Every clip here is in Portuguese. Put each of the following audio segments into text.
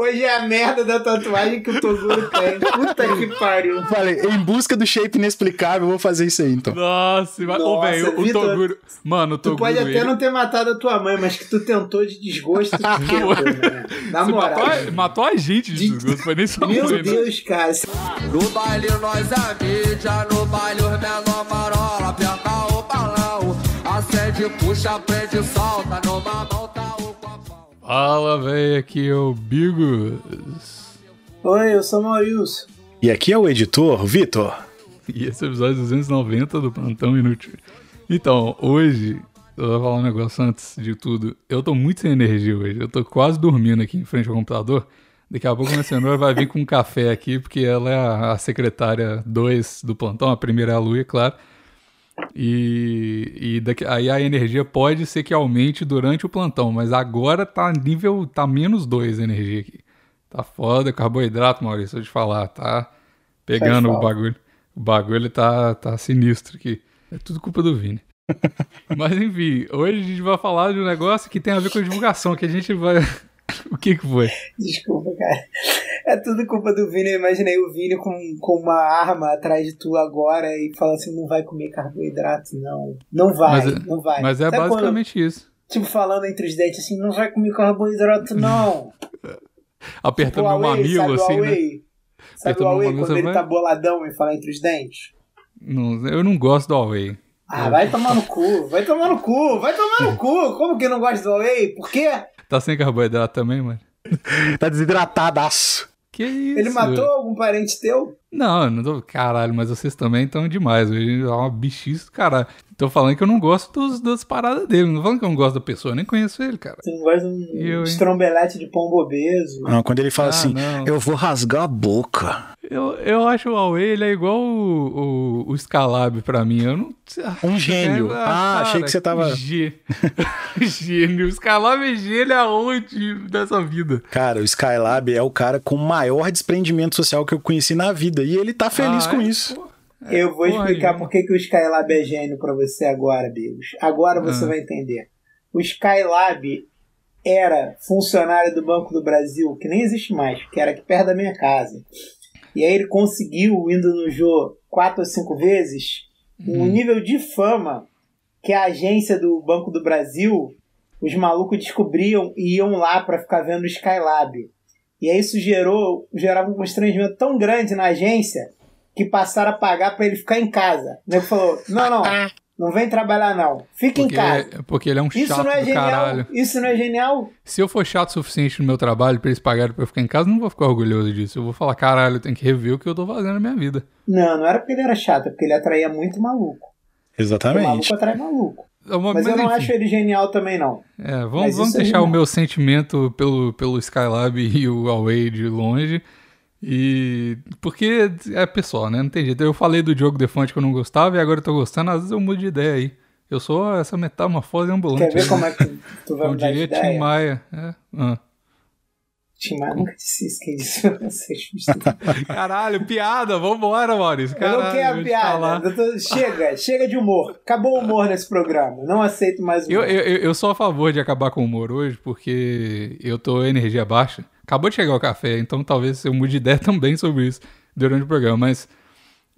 Hoje é a merda da tatuagem que o Toguro tem. Puta que pariu. Falei, em busca do shape inexplicável, eu vou fazer isso aí então. Nossa, mas, ô, Nossa, velho, o Toguro. Mano, o Tu Toguro. pode até ele- não ter matado a tua mãe, mas que tu tentou de desgosto, tu tentou, né? Na Você moral. matou, a- matou a gente de De- desgosto, foi nem só Meu mãe, né? Deus, cara. No baile nós é mídia, no baile os menor marola, aperta o balão, acende, puxa, prende, solta, numa mão tá o copão. Fala, velho, aqui é o Bigos. Oi, eu sou o Maurício. E aqui é o editor, Vitor. E esse é o episódio 290 do Plantão Inútil. Então, hoje, eu vou falar um negócio antes de tudo. Eu tô muito sem energia hoje. Eu tô quase dormindo aqui em frente ao computador. Daqui a pouco a minha senhora vai vir com um café aqui, porque ela é a, a secretária 2 do plantão, a primeira é a Lu, é claro. E, e daqui, aí a energia pode ser que aumente durante o plantão, mas agora tá nível, tá menos 2 a energia aqui. Tá foda, carboidrato, Maurício, vou te falar, tá pegando o bagulho. O bagulho tá, tá sinistro aqui. É tudo culpa do Vini. Mas enfim, hoje a gente vai falar de um negócio que tem a ver com a divulgação, que a gente vai. o que que foi? Desculpa, cara. É tudo culpa do Vini. Eu imaginei o Vini com, com uma arma atrás de tu agora e fala assim: não vai comer carboidrato, não. Não vai, Mas é- não vai. Mas é Sabe quando, basicamente isso. tipo, falando entre os dentes assim: não vai comer carboidrato, não. Apertando Tipo, meu mamilo, assim, né? Sabe Apertando o Huawei quando ele você tá vai- boladão e fala entre os dentes? Não, eu não gosto do Huawei. Ah, vai tomar no cu, vai tomar no cu, vai tomar no cu. Como que não gosta do Huawei? Por quê? Tá sem carboidrato também, mano? Tá desidratadaço. Que isso? Ele matou algum parente teu? Não, eu não tô. Caralho, mas vocês também estão demais. Hoje é uma bichice do caralho. Tô falando que eu não gosto dos, das paradas dele. Não tô falando que eu não gosto da pessoa, eu nem conheço ele, cara. Você não gosta de eu, um hein? estrombelete de pombo obeso? Não, quando ele fala Ah, assim, não. eu vou rasgar a boca. Eu, eu acho o Huawei, ele é igual o, o, o Skylab pra mim. Eu não. Um gênio. Ah, achei que você tava- G. gênio. O Skylab é gênio aonde dessa vida? Cara, o Skylab é o cara com o maior desprendimento social que eu conheci na vida. E ele tá feliz Ah, com é, isso. pô. Eu vou explicar por que, que o Skylab é gênio pra você agora, Bigos. Agora você Ah. vai entender. O Skylab era funcionário do Banco do Brasil, que nem existe mais, que era aqui perto da minha casa. E aí ele conseguiu, indo no Jô quatro ou cinco vezes, um Hum. nível de fama que a agência do Banco do Brasil, os malucos descobriam e iam lá pra ficar vendo o Skylab. E aí isso gerou, gerava um constrangimento tão grande na agência que passaram a pagar pra ele ficar em casa. O nego falou: não, não, não vem trabalhar não, fica em Porque, casa. porque ele é um Isso chato não é do genial? caralho. Isso não é genial? Se eu for chato o suficiente no meu trabalho pra eles pagarem pra eu ficar em casa, eu não vou ficar orgulhoso disso. Eu vou falar, caralho, eu tenho que rever o que eu tô fazendo na minha vida. Não, não era porque ele era chato, é porque ele atraía muito maluco. Porque Exatamente. maluco atrai maluco. É uma- Mas, eu não enfim. acho ele genial também, não. É, vamos, Mas vamos isso é deixar o meu sentimento pelo, pelo Skylab e o Huawei de longe. E. Porque é pessoal, né? Não tem jeito. Eu falei do Diogo Defante que eu não gostava e agora eu tô gostando. Às vezes eu mudo de ideia aí. Eu sou essa metamorfose ambulante. Quer ver aí, como né? é que tu, vai de diria Tim? Maia. É. ah. Tim Maia nunca disse isso, quem disse foi vocês. Caralho, piada, vambora, Maurício. Eu Caralho, não quero te piada. Eu tô- Chega, chega de humor. Acabou o humor nesse programa. Não aceito mais Eu, humor. eu, eu eu sou a favor de acabar com o humor hoje, porque eu tô energia baixa. Acabou de chegar o café, então talvez eu mude de ideia também sobre isso durante o programa, mas.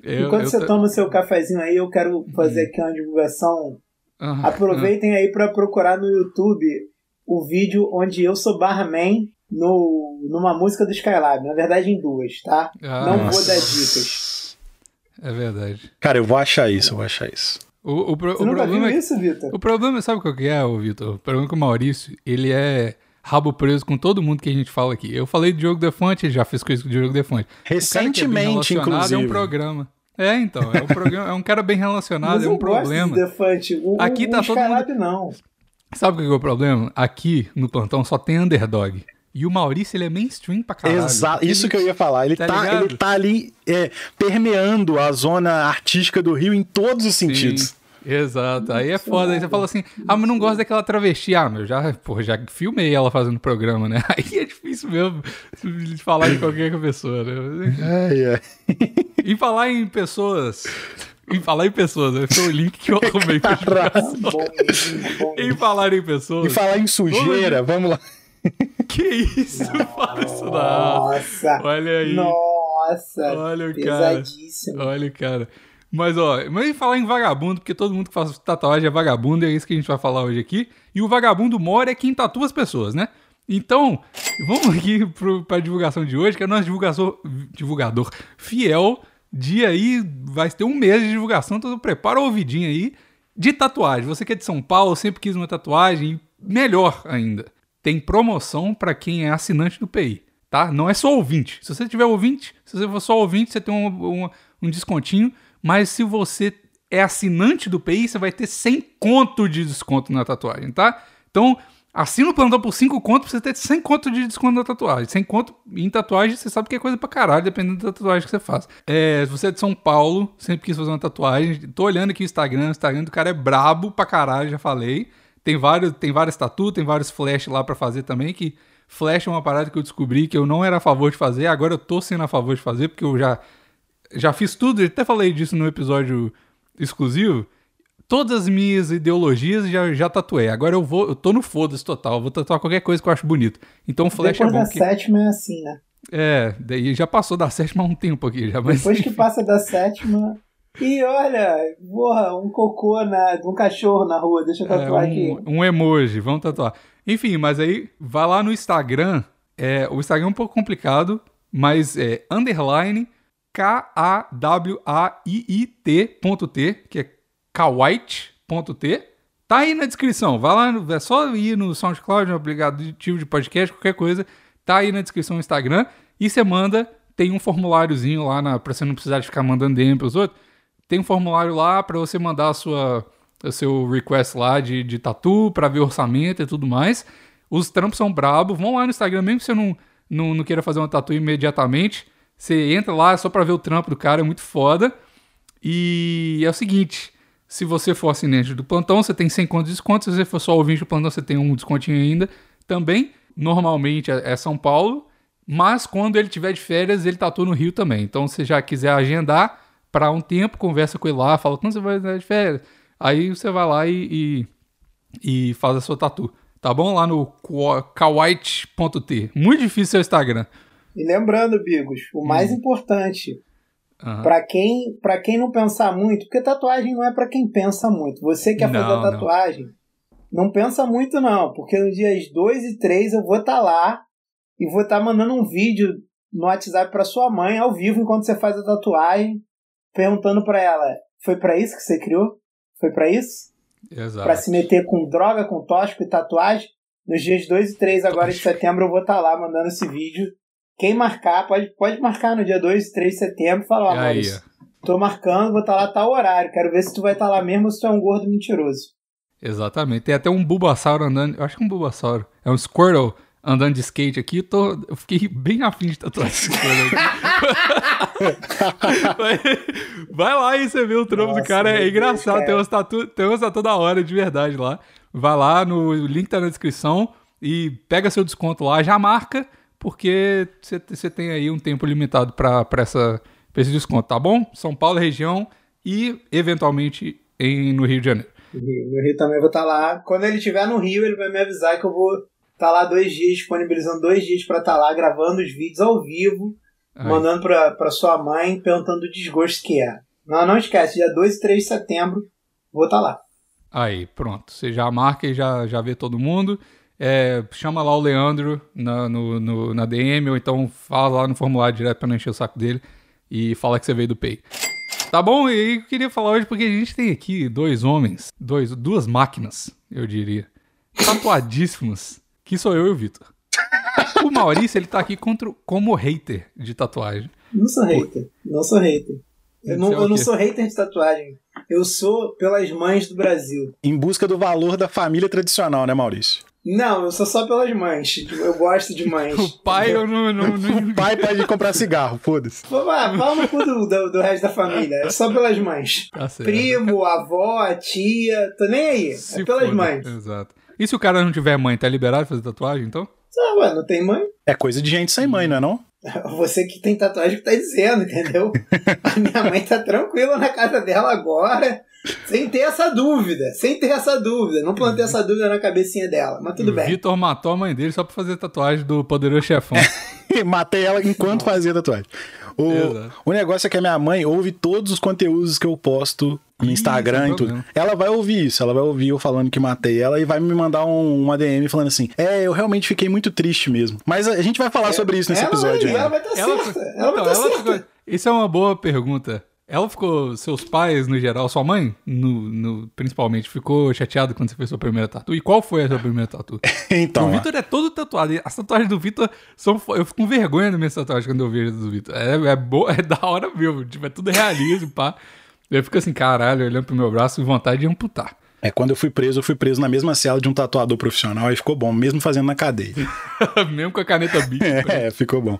Eu, Enquanto eu você tô- toma seu cafezinho aí, eu quero fazer aqui uma divulgação. Ah, Aproveitem aí pra procurar no YouTube o vídeo onde eu sou barman no, numa música do Skylab. Na verdade, em duas, tá? Ah, Não vou nossa. dar dicas. É verdade. Cara, eu vou achar isso, eu vou achar isso. O, o, pro- Você o nunca viu problema é, isso, Vitor? o problema, sabe qual que é, Vitor? O problema é que o Maurício, ele é rabo preso com todo mundo que a gente fala aqui. Eu falei do Diogo Defante, ele já fez coisa com o Diogo Defante. O cara que é bem Recentemente, relacionado inclusive. É um programa. É, então, é um, programa, é um cara bem relacionado, Mas é um problema. de Defante. O, Aqui o, tá o todo Skylab não. Sabe o que é o problema? Aqui no plantão só tem underdog. E o Maurício, ele é mainstream pra caralho. Exato, isso que eu ia falar. Ele Tá tá, ele tá ali é, permeando a zona artística do Rio em todos os sentidos. Sim, exato. Aí é foda. Aí você fala assim, ah, mas não gosto daquela travesti. Ah, meu, já, porra, já filmei ela fazendo programa, né? Aí é difícil mesmo de falar de qualquer pessoa, né? Ai, ai. E falar em pessoas... Em falar em pessoas, né? Foi o link que eu arrumei pra. Em falar em E pessoas... falar em sujeira, vamos lá. Que isso? Fala isso não. Nossa! Olha aí. Nossa! Olha o cara. Pesadíssimo. Olha o cara. Mas, ó, mas falar em vagabundo, porque todo mundo que faz tatuagem é vagabundo, e é isso que a gente vai falar hoje aqui. E o vagabundo mora é quem tatua as pessoas, né? Então, vamos aqui pro, pra divulgação de hoje, que é nosso divulgador, divulgador fiel. Dia aí, vai ter um mês de divulgação, então prepara o ouvidinho aí de tatuagem. Você que é de São Paulo, sempre quis uma tatuagem, melhor ainda. Tem promoção para quem é assinante do PI, tá? Não é só ouvinte. Se você tiver ouvinte, se você for só ouvinte, você tem um, um, um descontinho. Mas se você é assinante do PI, você vai ter 100 conto de desconto na tatuagem, tá? Então, assina o plantão por 5 conto pra você ter 100 conto de desconto na tatuagem. 100 conto em tatuagem, você sabe que é coisa pra caralho, dependendo da tatuagem que você faz. É, se você é de São Paulo, sempre quis fazer uma tatuagem, tô olhando aqui o Instagram, o Instagram do cara é brabo pra caralho, já falei. Tem vários, tem várias tatu, tem vários flash lá pra fazer também, que flash é uma parada que eu descobri que eu não era a favor de fazer, agora eu tô sendo a favor de fazer, porque eu já já fiz tudo, até falei disso no episódio exclusivo. Todas as minhas ideologias já, já tatuei. Agora eu vou, eu tô no foda-se total. Eu vou tatuar qualquer coisa que eu acho bonito. Então Flash Depois é bom. da que- sétima é assim, né? É, daí já passou da sétima há um tempo aqui. Já, mas, Depois que passa da sétima. E olha, porra, um cocô na, um cachorro na rua, deixa eu É, tatuar aqui. um, um emoji, vamos tatuar. Enfim, mas aí vai lá no Instagram. É, o Instagram é um pouco complicado, mas é underline K-A-W-A-I-I-T.T, que é kawait.t. Tá aí na descrição. Vai lá, no- é só ir no SoundCloud, no aplicativo de podcast, qualquer coisa. Tá aí na descrição do Instagram. E você manda, tem um formuláriozinho lá na, pra você não precisar de ficar mandando DM pros outros. Tem um formulário lá pra você mandar a sua, o seu request lá de, de tatu, pra ver orçamento e tudo mais. Os trampos são brabos. Vão lá no Instagram, mesmo que você não, não, não queira fazer uma tatu imediatamente. Você entra lá só pra ver o trampo do cara, é muito foda. E é o seguinte: se você for assinante do plantão, você tem 100 conto de desconto. Se você for só ouvinte do plantão, você tem um descontinho ainda também. Normalmente é é São Paulo, mas quando ele tiver de férias, ele tatua no Rio também. Então, se já quiser agendar para um tempo, conversa com ele lá, fala quando você vai estar de férias. Aí você vai lá e, e, e faz a sua tatu. Tá bom? Lá no kawaii.t. Muito difícil seu Instagram. E lembrando, Bigos, o mais Hum. importante, Aham. pra quem, pra quem não pensar muito, porque tatuagem não é pra quem pensa muito. Você quer Não, fazer não. tatuagem, não. pensa muito não, porque nos dias 2 e 3 eu vou estar lá e vou estar mandando um vídeo no WhatsApp pra sua mãe ao vivo enquanto você faz a tatuagem, perguntando pra ela: "Foi pra isso que você criou? Foi pra isso? Exato. Pra se meter com droga, com tóxico e tatuagem?" Nos dias 2 e 3 agora de setembro eu vou estar lá mandando esse vídeo. Quem marcar, pode, pode marcar no dia 2 e 3 de setembro e falar, ó, Maurício, tô marcando, vou estar lá tal horário. Quero ver se tu vai estar lá mesmo ou se tu é um gordo mentiroso. Exatamente. Tem até um Bulbasauro andando. Eu acho que é um Bulbasauro. É um Squirtle andando de skate aqui. Eu, tô, eu fiquei bem afim de tatuar esse Squirtle aqui. Vai- lá e você vê o trampo do cara. É Deus, engraçado. cara. Tem umas tatu, tem umas tatu da hora, de verdade lá. Vai lá, no o link tá na descrição. E pega seu desconto lá. Já marca, porque você tem aí um tempo limitado pra, pra, essa, pra esse desconto, tá bom? São Paulo, região e eventualmente em, no Rio de Janeiro. No Rio, também vou estar lá. Quando ele estiver no Rio, ele vai me avisar que eu vou estar lá dois dias, disponibilizando dois dias pra estar lá gravando os vídeos ao vivo, Aí. mandando pra, pra sua mãe, perguntando o desgosto que é. Não, não esquece, dia 2 e 3 de setembro, vou estar lá. Aí, pronto. Você já marca e já, já vê todo mundo. É, chama lá o Leandro na, no, no- na DM, ou então fala lá no formulário direto pra não encher o saco dele e fala que você veio do Pay. Tá bom? E eu queria falar hoje porque a gente tem aqui dois homens, dois, duas máquinas, eu diria, tatuadíssimos, que sou eu e o Vitor. O Maurício, ele tá aqui contra, como hater de tatuagem. Não sou hater, não sou hater. Eu não, é eu não sou hater de tatuagem. Eu sou pelas mães do Brasil. Em busca do valor da família tradicional, né, Maurício? Não, eu sou só pelas mães. Eu gosto de mães. O pai, eu não. não, não- O pai pode comprar cigarro, foda-se. Vá, Fala no cu do, do, do resto da família. É só pelas mães. Tá. Primo, avó, tia. Tô nem aí. Se é pelas foda. mães. Exato. E se o cara não tiver mãe, tá liberado de fazer tatuagem, então? Ah, ué, não tem mãe? É coisa de gente sem mãe, não é não? Você que tem tatuagem que tá dizendo, entendeu? A minha mãe tá tranquila na casa dela agora, sem ter essa dúvida, sem ter essa dúvida. Não plantei essa dúvida na cabecinha dela, mas tudo o bem. Vitor matou a mãe dele só pra fazer tatuagem do Poderoso Chefão. Matei ela enquanto fazia tatuagem. O, Exato. o negócio é que a minha mãe ouve todos os conteúdos que eu posto no Instagram sem e tudo. Ela vai ouvir isso, ela vai ouvir eu falando que matei ela e vai me mandar um, uma DM falando assim: É, eu realmente fiquei muito triste mesmo. Mas a gente vai falar sobre isso nesse ela episódio. vai, ela né? vai estar Ela, certa. Ela então, vai estar ela certa. ficou- Isso é uma boa pergunta. Ela ficou, seus pais no geral, sua mãe, no, no- principalmente, ficou chateada quando você fez sua primeira tatu? E qual foi a sua primeira tatu? Então, o ó, Vitor é todo tatuado. e As tatuagens do Vitor são. Eu fico com vergonha das minhas tatuagens quando eu vejo as do Vitor. É, é, boa, é da hora mesmo. Tipo, é tudo realismo, pá. Eu fico assim, caralho, olhando pro meu braço e vontade de amputar. é quando eu fui preso, eu fui preso na mesma cela de um tatuador profissional e ficou bom, mesmo fazendo na cadeia. mesmo com a caneta Bic. É, ficou bom.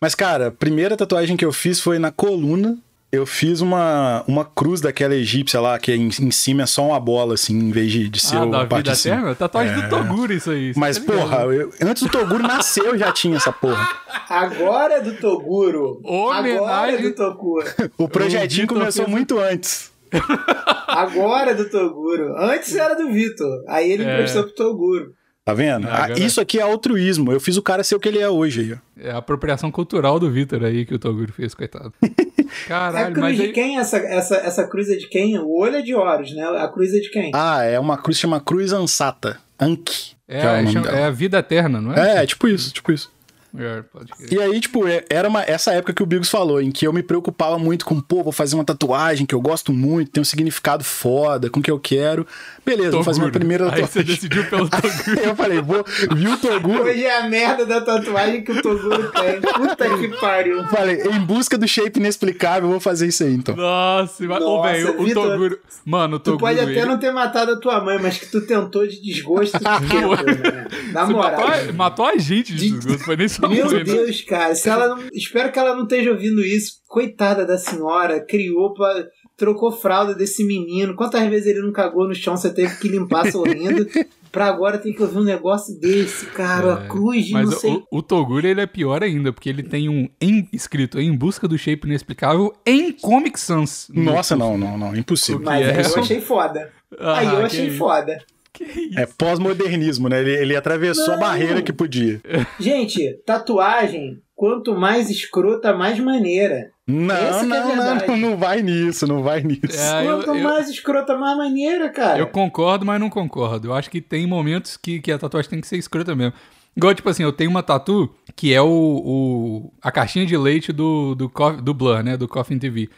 Mas, cara, a primeira tatuagem que eu fiz foi na coluna. Eu fiz uma, uma cruz daquela egípcia lá, que em, em cima é só uma bola, assim, em vez de, de ser Ah, o da parte vida cima. eterna? Tatuagem É. do Toguro, isso aí. você Mas, tá porra, eu- antes do Toguro nascer, eu já tinha essa porra. Agora é do Toguro. Agora é Homenagem- do Toguro. O projetinho começou fez- muito antes. Agora é do Toguro. Antes era do Vitor. Aí ele É. emprestou pro Toguro. Tá vendo? Ah, Ah, Isso aqui é altruísmo. Eu fiz o cara ser o que ele é hoje. É a apropriação cultural do Vitor aí que o Toguro fez, coitado. É a Caralho, cruz mas de aí... quem essa, essa, essa cruz é de quem? O olho é de Horus, né? A cruz é de quem? Ah, é uma cruz chama Cruz Ansata. Anki. É, que é chama- é a vida eterna, não é? É, tipo isso, tipo isso. É. E aí, tipo, é- era uma, essa época que o Bigos falou, em que eu me preocupava muito com, pô, vou fazer uma tatuagem que eu gosto muito, tem um significado foda, com o que eu quero. Beleza, vou fazer minha primeira Aí você tatuagem. decidiu pelo Toguro. eu falei, vou, vi o Toguro, Hoje é a merda da tatuagem que o Toguro tem. Puta que pariu. falei, em busca do shape inexplicável, eu vou fazer isso aí, então. Nossa, mas, ô, velho, o Toguro. Mano, o Tu Toguro. pode até ele- não ter matado a tua mãe, mas que tu tentou de desgosto, tu tentou, né? Na moral. matou, a, matou a gente de De- desgosto, foi nem só Meu mãe, né? Deus, cara. Se ela não... Espero que ela não esteja ouvindo isso. Coitada da senhora. Criou pra... Trocou fralda desse menino. Quantas vezes ele não cagou no chão, você teve que limpar sorrindo. pra agora ter que ouvir um negócio desse, cara. A cruz de Mas não sei. o, o Toguro ele é pior ainda, porque ele tem um em, escrito em busca do shape inexplicável em Comic Sans. Nossa, não, não, não, impossível. Mas é? aí eu achei foda. Ah, aí eu achei isso. foda. É pós-modernismo, né? Ele, ele atravessou a Não. barreira que podia. Gente, tatuagem, quanto mais escrota, mais maneira. Não, Essa é não, não, verdade. não, não vai nisso, não vai nisso. É, eu- quanto eu- mais escrota, mais maneira, cara. Eu concordo, mas não concordo. Eu acho que tem momentos que, que a tatuagem tem que ser escrota mesmo. Igual, tipo assim, eu tenho uma tatu que é o, o- a caixinha de leite do, do, do Blur, né? Do Coffin TV.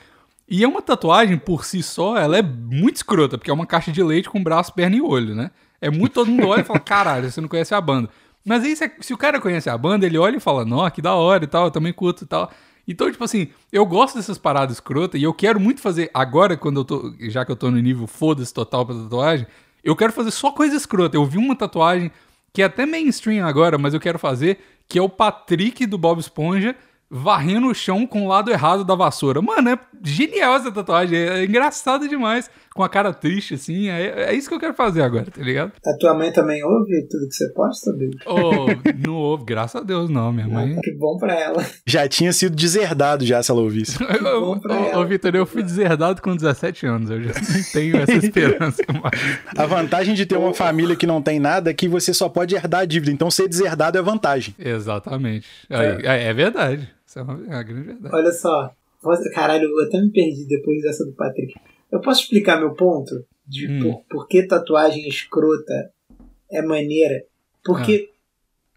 E é uma tatuagem, por si só, ela é muito escrota, porque é uma caixa de leite com braço, perna e olho, né? É muito, todo mundo olha e fala, caralho, você não conhece a banda. Mas aí, se, se o cara conhece a banda, ele olha e fala, não, que da hora e tal, eu também curto e tal. Então, tipo assim, eu gosto dessas paradas escrotas e eu quero muito fazer, agora, quando eu tô, já que eu tô no nível foda-se total pra tatuagem, eu quero fazer só coisa escrota. Eu vi uma tatuagem que é até mainstream agora, mas eu quero fazer, que é o Patrick do Bob Esponja varrendo o chão com o lado errado da vassoura. Mano, é genial essa tatuagem, é, é engraçado demais, com a cara triste, assim, é, é isso que eu quero fazer agora, tá ligado? A tua mãe também ouve tudo que você posta, Bill? Oh, não houve, graças a Deus não, minha mãe... Que bom pra ela. Já tinha sido deserdado já, se ela ouvisse. Ô, bom pra ô, ela. ô, Vitor, eu fui deserdado com 17 anos, eu já não tenho essa esperança mais. A vantagem de ter uma família que não tem nada é que você só pode herdar a dívida. Então, ser deserdado é vantagem. Exatamente. Aí, é. é verdade. Isso é uma, é uma grande verdade. Olha só. Posso- Caralho, eu até me perdi depois dessa do Patrick. Eu posso explicar meu ponto? De Hum. por, por que tatuagem escrota é maneira? Porque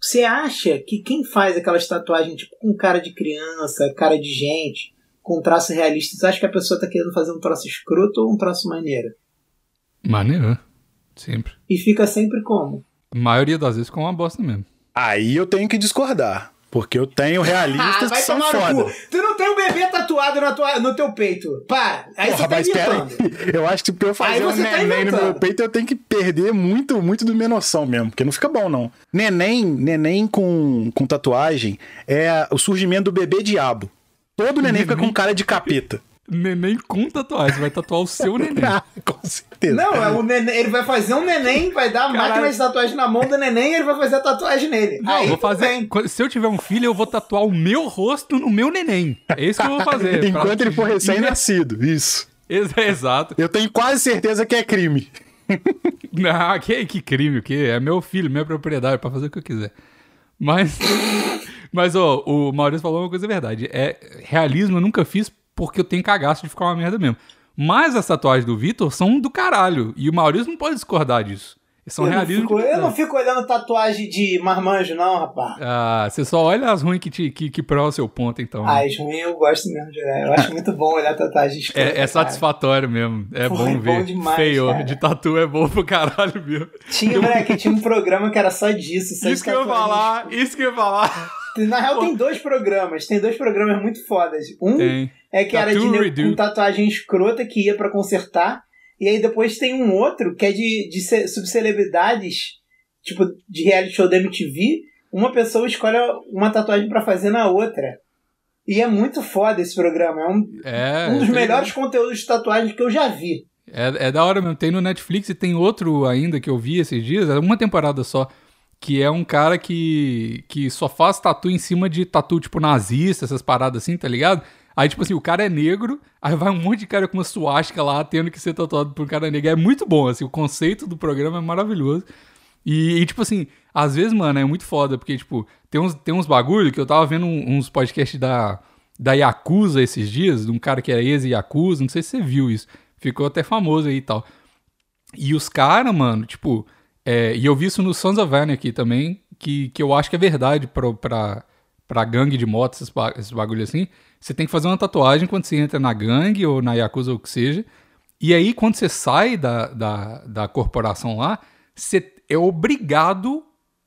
você acha que quem faz aquelas tatuagens, tipo, com cara de criança, cara de gente, com traço realista, você acha que a pessoa tá querendo fazer um troço escroto ou um troço maneiro? Maneiro. Sempre. E fica sempre como? A maioria das vezes com uma bosta mesmo. Aí eu tenho que discordar. Porque eu tenho realistas que são Ah, tomar no foda. Tu não tem um bebê tatuado na tua, no teu peito. Para. Aí Porra, você tá mas inventando. Eu acho que pra eu fazer um tá neném no inventando. meu peito, eu tenho que perder muito, muito do minha noção mesmo. Porque não fica bom, não. Neném, neném com, com tatuagem é o surgimento do bebê diabo. Todo neném fica com cara de capeta. Neném com tatuagem. Você vai tatuar o seu neném. Ah, com certeza. Não, é o neném, ele vai fazer um neném, vai dar a máquina de tatuagem na mão do neném e ele vai fazer a tatuagem nele. Não, Aí eu vou fazer. bem. Se eu tiver um filho, eu vou tatuar o meu rosto no meu neném. É isso que eu vou fazer. Enquanto Pra- ele for recém-nascido, isso. Ex- Exato. Eu tenho quase certeza que é crime. Não, que, que crime, o quê? É meu filho, minha propriedade, pra fazer o que eu quiser. Mas, mas ó, o Maurício falou uma coisa verdade. É, realismo eu nunca fiz porque eu tenho cagaço de ficar uma merda mesmo. Mas as tatuagens do Vitor são do caralho. E o Maurício não pode discordar disso. São Eu não, realismo. fico, de eu não fico olhando tatuagem de marmanjo, não, rapaz. Ah, você só olha as ruins que, te, que, que provam o seu ponto, então. Ah, as ruins eu gosto mesmo de olhar. Eu acho muito bom olhar tatuagem escrota, É, é satisfatório mesmo. É Pô, bom é ver. bom demais, Feio cara. de tatu é bom pro caralho mesmo. Tinha, moleque, tinha um programa que era só disso. Só Isso de que eu ia falar, isso que eu ia falar. Na real, tem dois programas. Tem dois programas muito fodas. Um Tem. é que era Tattoo de nego com tatuagem escrota que ia pra consertar. E aí depois tem um outro que é de, de ce- subcelebridades, tipo de reality show da MTV. Uma pessoa escolhe uma tatuagem pra fazer na outra. E é muito foda esse programa. É um, É. um dos tá melhores conteúdos de tatuagem que eu já vi. É, é da hora mesmo. Tem no Netflix e tem outro ainda que eu vi esses dias, é uma temporada só. Que é um cara que, que só faz tatu em cima de tatu, tipo, nazista, essas paradas assim, tá ligado? Aí, tipo assim, o cara é negro, aí vai um monte de cara com uma suástica lá, tendo que ser tatuado por um cara negro. É muito bom, assim, o conceito do programa é maravilhoso. E, e, tipo assim, às vezes, mano, é muito foda, porque, tipo, tem uns, tem uns bagulho que eu tava vendo uns podcasts da, da Yakuza esses dias, de um cara que era ex-Yakuza, não sei se você viu isso. Ficou até famoso aí e tal. E os caras, mano, tipo. É, e eu vi isso no Sons of Anarchy também, que, que eu acho que é verdade pra, pra, pra gangue de motos, esses, ba- bagulho assim. Você tem que fazer uma tatuagem quando você entra na gangue ou na Yakuza ou o que seja. E aí, quando você sai da, da, da corporação lá, você é obrigado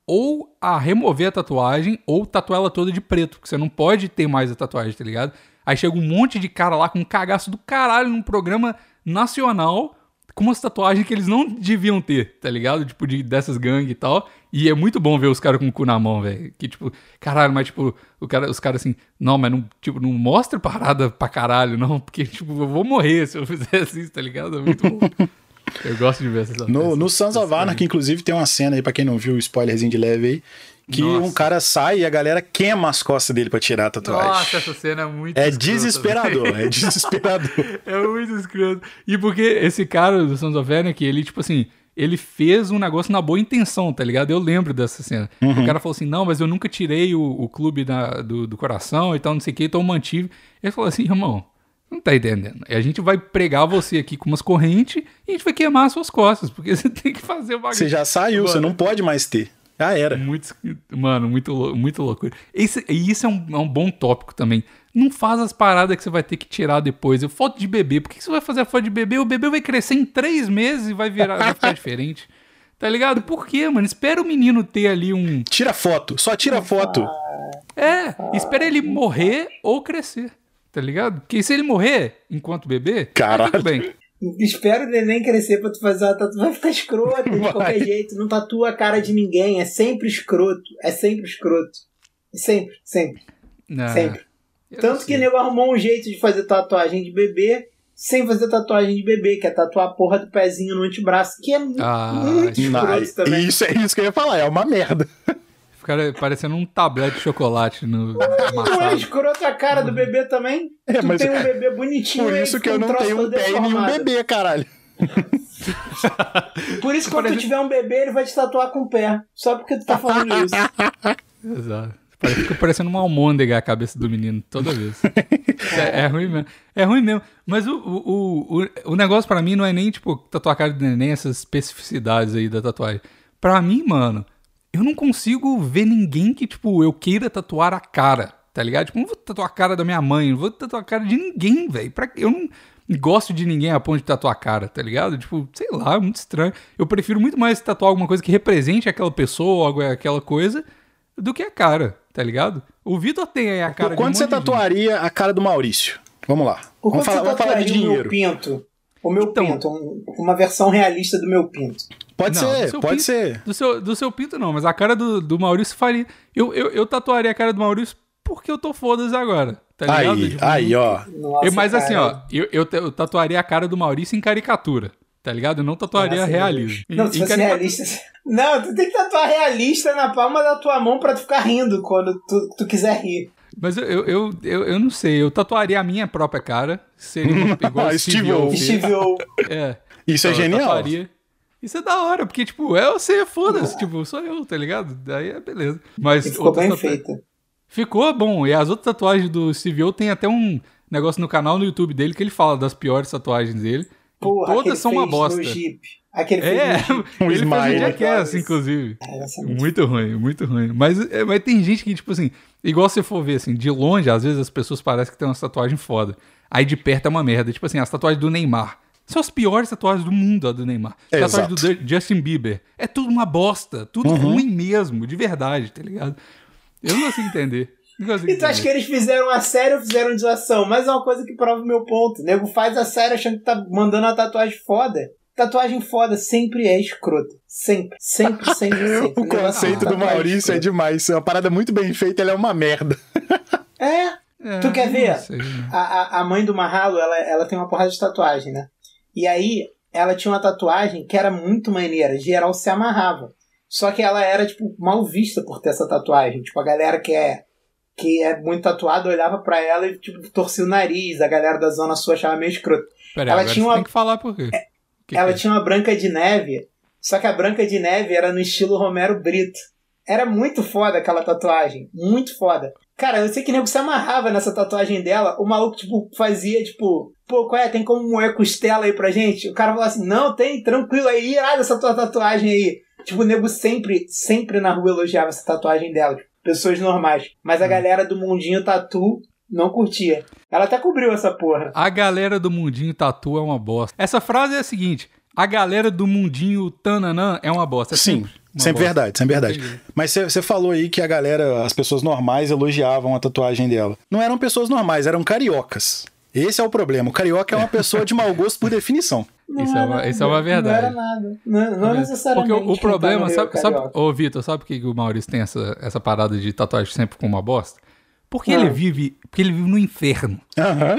ou a remover a tatuagem ou tatuar ela toda de preto, porque você não pode ter mais a tatuagem, tá ligado? Aí chega um monte de cara lá com um cagaço do caralho num programa nacional com umas tatuagens que eles não deviam ter, tá ligado? Tipo, de, dessas gangues e tal. E é muito bom ver os caras com o cu na mão, velho. Que, tipo, caralho, mas, tipo, o cara, os caras assim, não, mas não, tipo, não mostra parada pra caralho, não, porque, tipo, eu vou morrer se eu fizer isso, tá ligado? É muito bom. Eu gosto de ver essas No, essas- no Sons of Anarchy, inclusive, tem uma cena aí, pra quem não viu, o spoilerzinho de leve aí, que Nossa. um cara sai e a galera queima as costas dele pra tirar a tatuagem. Nossa, essa cena é muito É escrota, desesperador, velho. é desesperador. É muito escroto. E porque esse cara do Sons of Anarchy, ele, tipo assim, ele fez um negócio na boa intenção, tá ligado? Eu lembro dessa cena. O cara falou assim, não, mas eu nunca tirei o, o clube da- do, do coração e tal, não sei o que, então eu mantive. Ele falou assim, irmão, não tá entendendo. A gente vai pregar você aqui com umas correntes e a gente vai queimar as suas costas, porque você tem que fazer o bagulho. Você já saiu, você não pode mais ter. Já era. Muito, mano, muito, muito loucura. Esse, e isso é um, é um bom tópico também. Não faz as paradas que você vai ter que tirar depois. Eu, foto de bebê. Por que que você vai fazer a foto de bebê? O bebê vai crescer em três meses e vai virar, vai ficar diferente. Tá ligado? Por quê, mano? Espera o menino ter ali um. Tira foto, só tira foto. É, espera ele morrer ou crescer. Tá ligado? Porque se ele morrer enquanto bebê, aí Caralho. tudo bem. Espero o neném crescer pra tu fazer uma tatuagem. Vai ficar escroto de Vai. qualquer jeito. Não tatua a cara de ninguém. É sempre escroto. É sempre escroto. Sempre, sempre, Ah, sempre. eu Tanto que o nego arrumou um jeito de fazer tatuagem de bebê sem fazer tatuagem de bebê, que é tatuar a porra do pezinho no antebraço, que é mu- Ah, muito escroto também. isso é isso que eu ia falar, é uma merda. Ficar parecendo um tablete de chocolate no Não é escroto a cara do bebê também? É, tu mas tem um bebê bonitinho Por aí isso que eu não tenho um pé e nenhum bebê, caralho. Por isso, quando tu Parece- tiver um bebê, ele vai te tatuar com o pé. Só porque tu tá falando isso. Exato. Parece- Fica parecendo uma almôndega a cabeça do menino toda vez. é, é ruim mesmo. É ruim mesmo. Mas o, o, o, o negócio pra mim não é nem, tipo, tatuar a cara do neném, essas especificidades aí da tatuagem. Pra mim, mano, eu não consigo ver ninguém que, tipo, eu queira tatuar a cara, tá ligado? Tipo, eu não vou tatuar a cara da minha mãe, não vou tatuar a cara de ninguém, velho. Pra- Eu não gosto de ninguém a ponto de tatuar a cara, tá ligado? Tipo, sei lá, é muito estranho. Eu prefiro muito mais tatuar alguma coisa que represente aquela pessoa, algo- aquela coisa, do que a cara, tá ligado? O Vitor tem aí a cara Por de um quanto você gente. tatuaria a cara do Maurício? Vamos lá. Por Vamos quanto falar, você vamos falar de tatuaria o meu dinheiro. pinto? O meu Então- pinto, um- uma versão realista do meu pinto. Pode Não, do ser, seu pode pinto- ser. Do seu, do seu pinto não, mas a cara do, do Maurício faria. Eu, eu, eu tatuaria a cara do Maurício porque eu tô foda-se agora. Tá ligado? Aí, Tipo, aí, ó. Nossa, eu- mas assim, ó, eu, eu, eu tatuaria a cara do Maurício em caricatura. Tá ligado? Eu não tatuaria Nossa, realismo. Não, se fosse caricatura- realista. Não, tu tem que tatuar realista na palma da tua mão pra tu ficar rindo quando tu, tu quiser rir. Mas eu, eu, eu, eu, não sei, eu tatuaria a minha própria cara. Seria uma- igual Steve Steve O. O fez. Steve O. É. Isso é Então, eu genial. tatuaria. Isso é da hora, porque, tipo, é você, foda-se, tipo, sou eu, tá ligado? Daí é beleza. Mas E ficou bem tatua- feita. Ficou bom. E as outras tatuagens do Steve O tem até um negócio no canal no YouTube dele que ele fala das piores tatuagens dele. Aquele todas são uma fez bosta. No Jeep. Aquele É, fez. Um ele fez smile. um Jackass, Isso. inclusive. É, Muito ruim, muito ruim. Mas, é, mas tem gente que, tipo assim, igual você for ver, assim, de longe, às vezes as pessoas parecem que tem uma tatuagem foda. Aí de perto é uma merda. Tipo assim, as tatuagens do Neymar. São as piores tatuagens do mundo, a do Neymar. É, tatuagem do exato. Du- Justin Bieber. É tudo uma bosta. Tudo Uhum. ruim mesmo, de verdade, tá ligado? Eu não consigo entender. Não consigo E tu acha que eles fizeram a sério ou fizeram de zoação? Mas é uma coisa que prova o meu ponto. O nego faz a sério achando que tá mandando uma tatuagem foda. Tatuagem foda sempre é escrota. Sempre, sempre, sempre, sempre. O conceito do Tatuagem Maurício é escrota. demais. É uma parada muito bem feita, ela é uma merda. É. É, tu quer ver? né? A, a, a mãe do Mahalo, ela, ela tem uma porrada de tatuagem, né? E aí, ela tinha uma tatuagem que era muito maneira. Geral se amarrava. Só que ela era, tipo, mal vista por ter essa tatuagem. Tipo, a galera que é, que é muito tatuada olhava pra ela e, tipo, torcia o nariz. A galera da Zona Sul achava meio escroto. Pera aí, ela tinha uma- tem que falar por quê. Que ela que é? tinha uma Branca de Neve, só que a Branca de Neve era no estilo Romero Brito. Era muito foda aquela tatuagem, muito foda. Cara, eu sei que nego se amarrava nessa tatuagem dela, o maluco, tipo, fazia, tipo, pô, qual é? Tem como moer costela aí pra gente? O cara falava assim, não, tem, tranquilo aí, irada essa tua tatuagem aí. Tipo, o nego sempre, sempre na rua elogiava essa tatuagem dela, tipo, pessoas normais. Mas a galera do mundinho tatu não curtia. Ela até cobriu essa porra. A galera do mundinho tatu é uma bosta. Essa frase é a seguinte: a galera do mundinho tananã é uma bosta. É Sim, uma sempre bosta. verdade, sempre verdade. Entendi. Mas você falou aí que a galera, as pessoas normais elogiavam a tatuagem dela. Não eram pessoas normais, eram cariocas. Esse é o problema. O carioca é uma pessoa de mau gosto por definição. Não Isso é uma- isso é uma nada, verdade. Não era nada. Não, não necessariamente. Porque o, o tá problema, sabe, sabe, Carioca. ô Vitor, sabe por que que o Maurício tem essa, essa parada de tatuagem sempre com uma bosta? Porque Ah. ele vive, porque ele vive no inferno.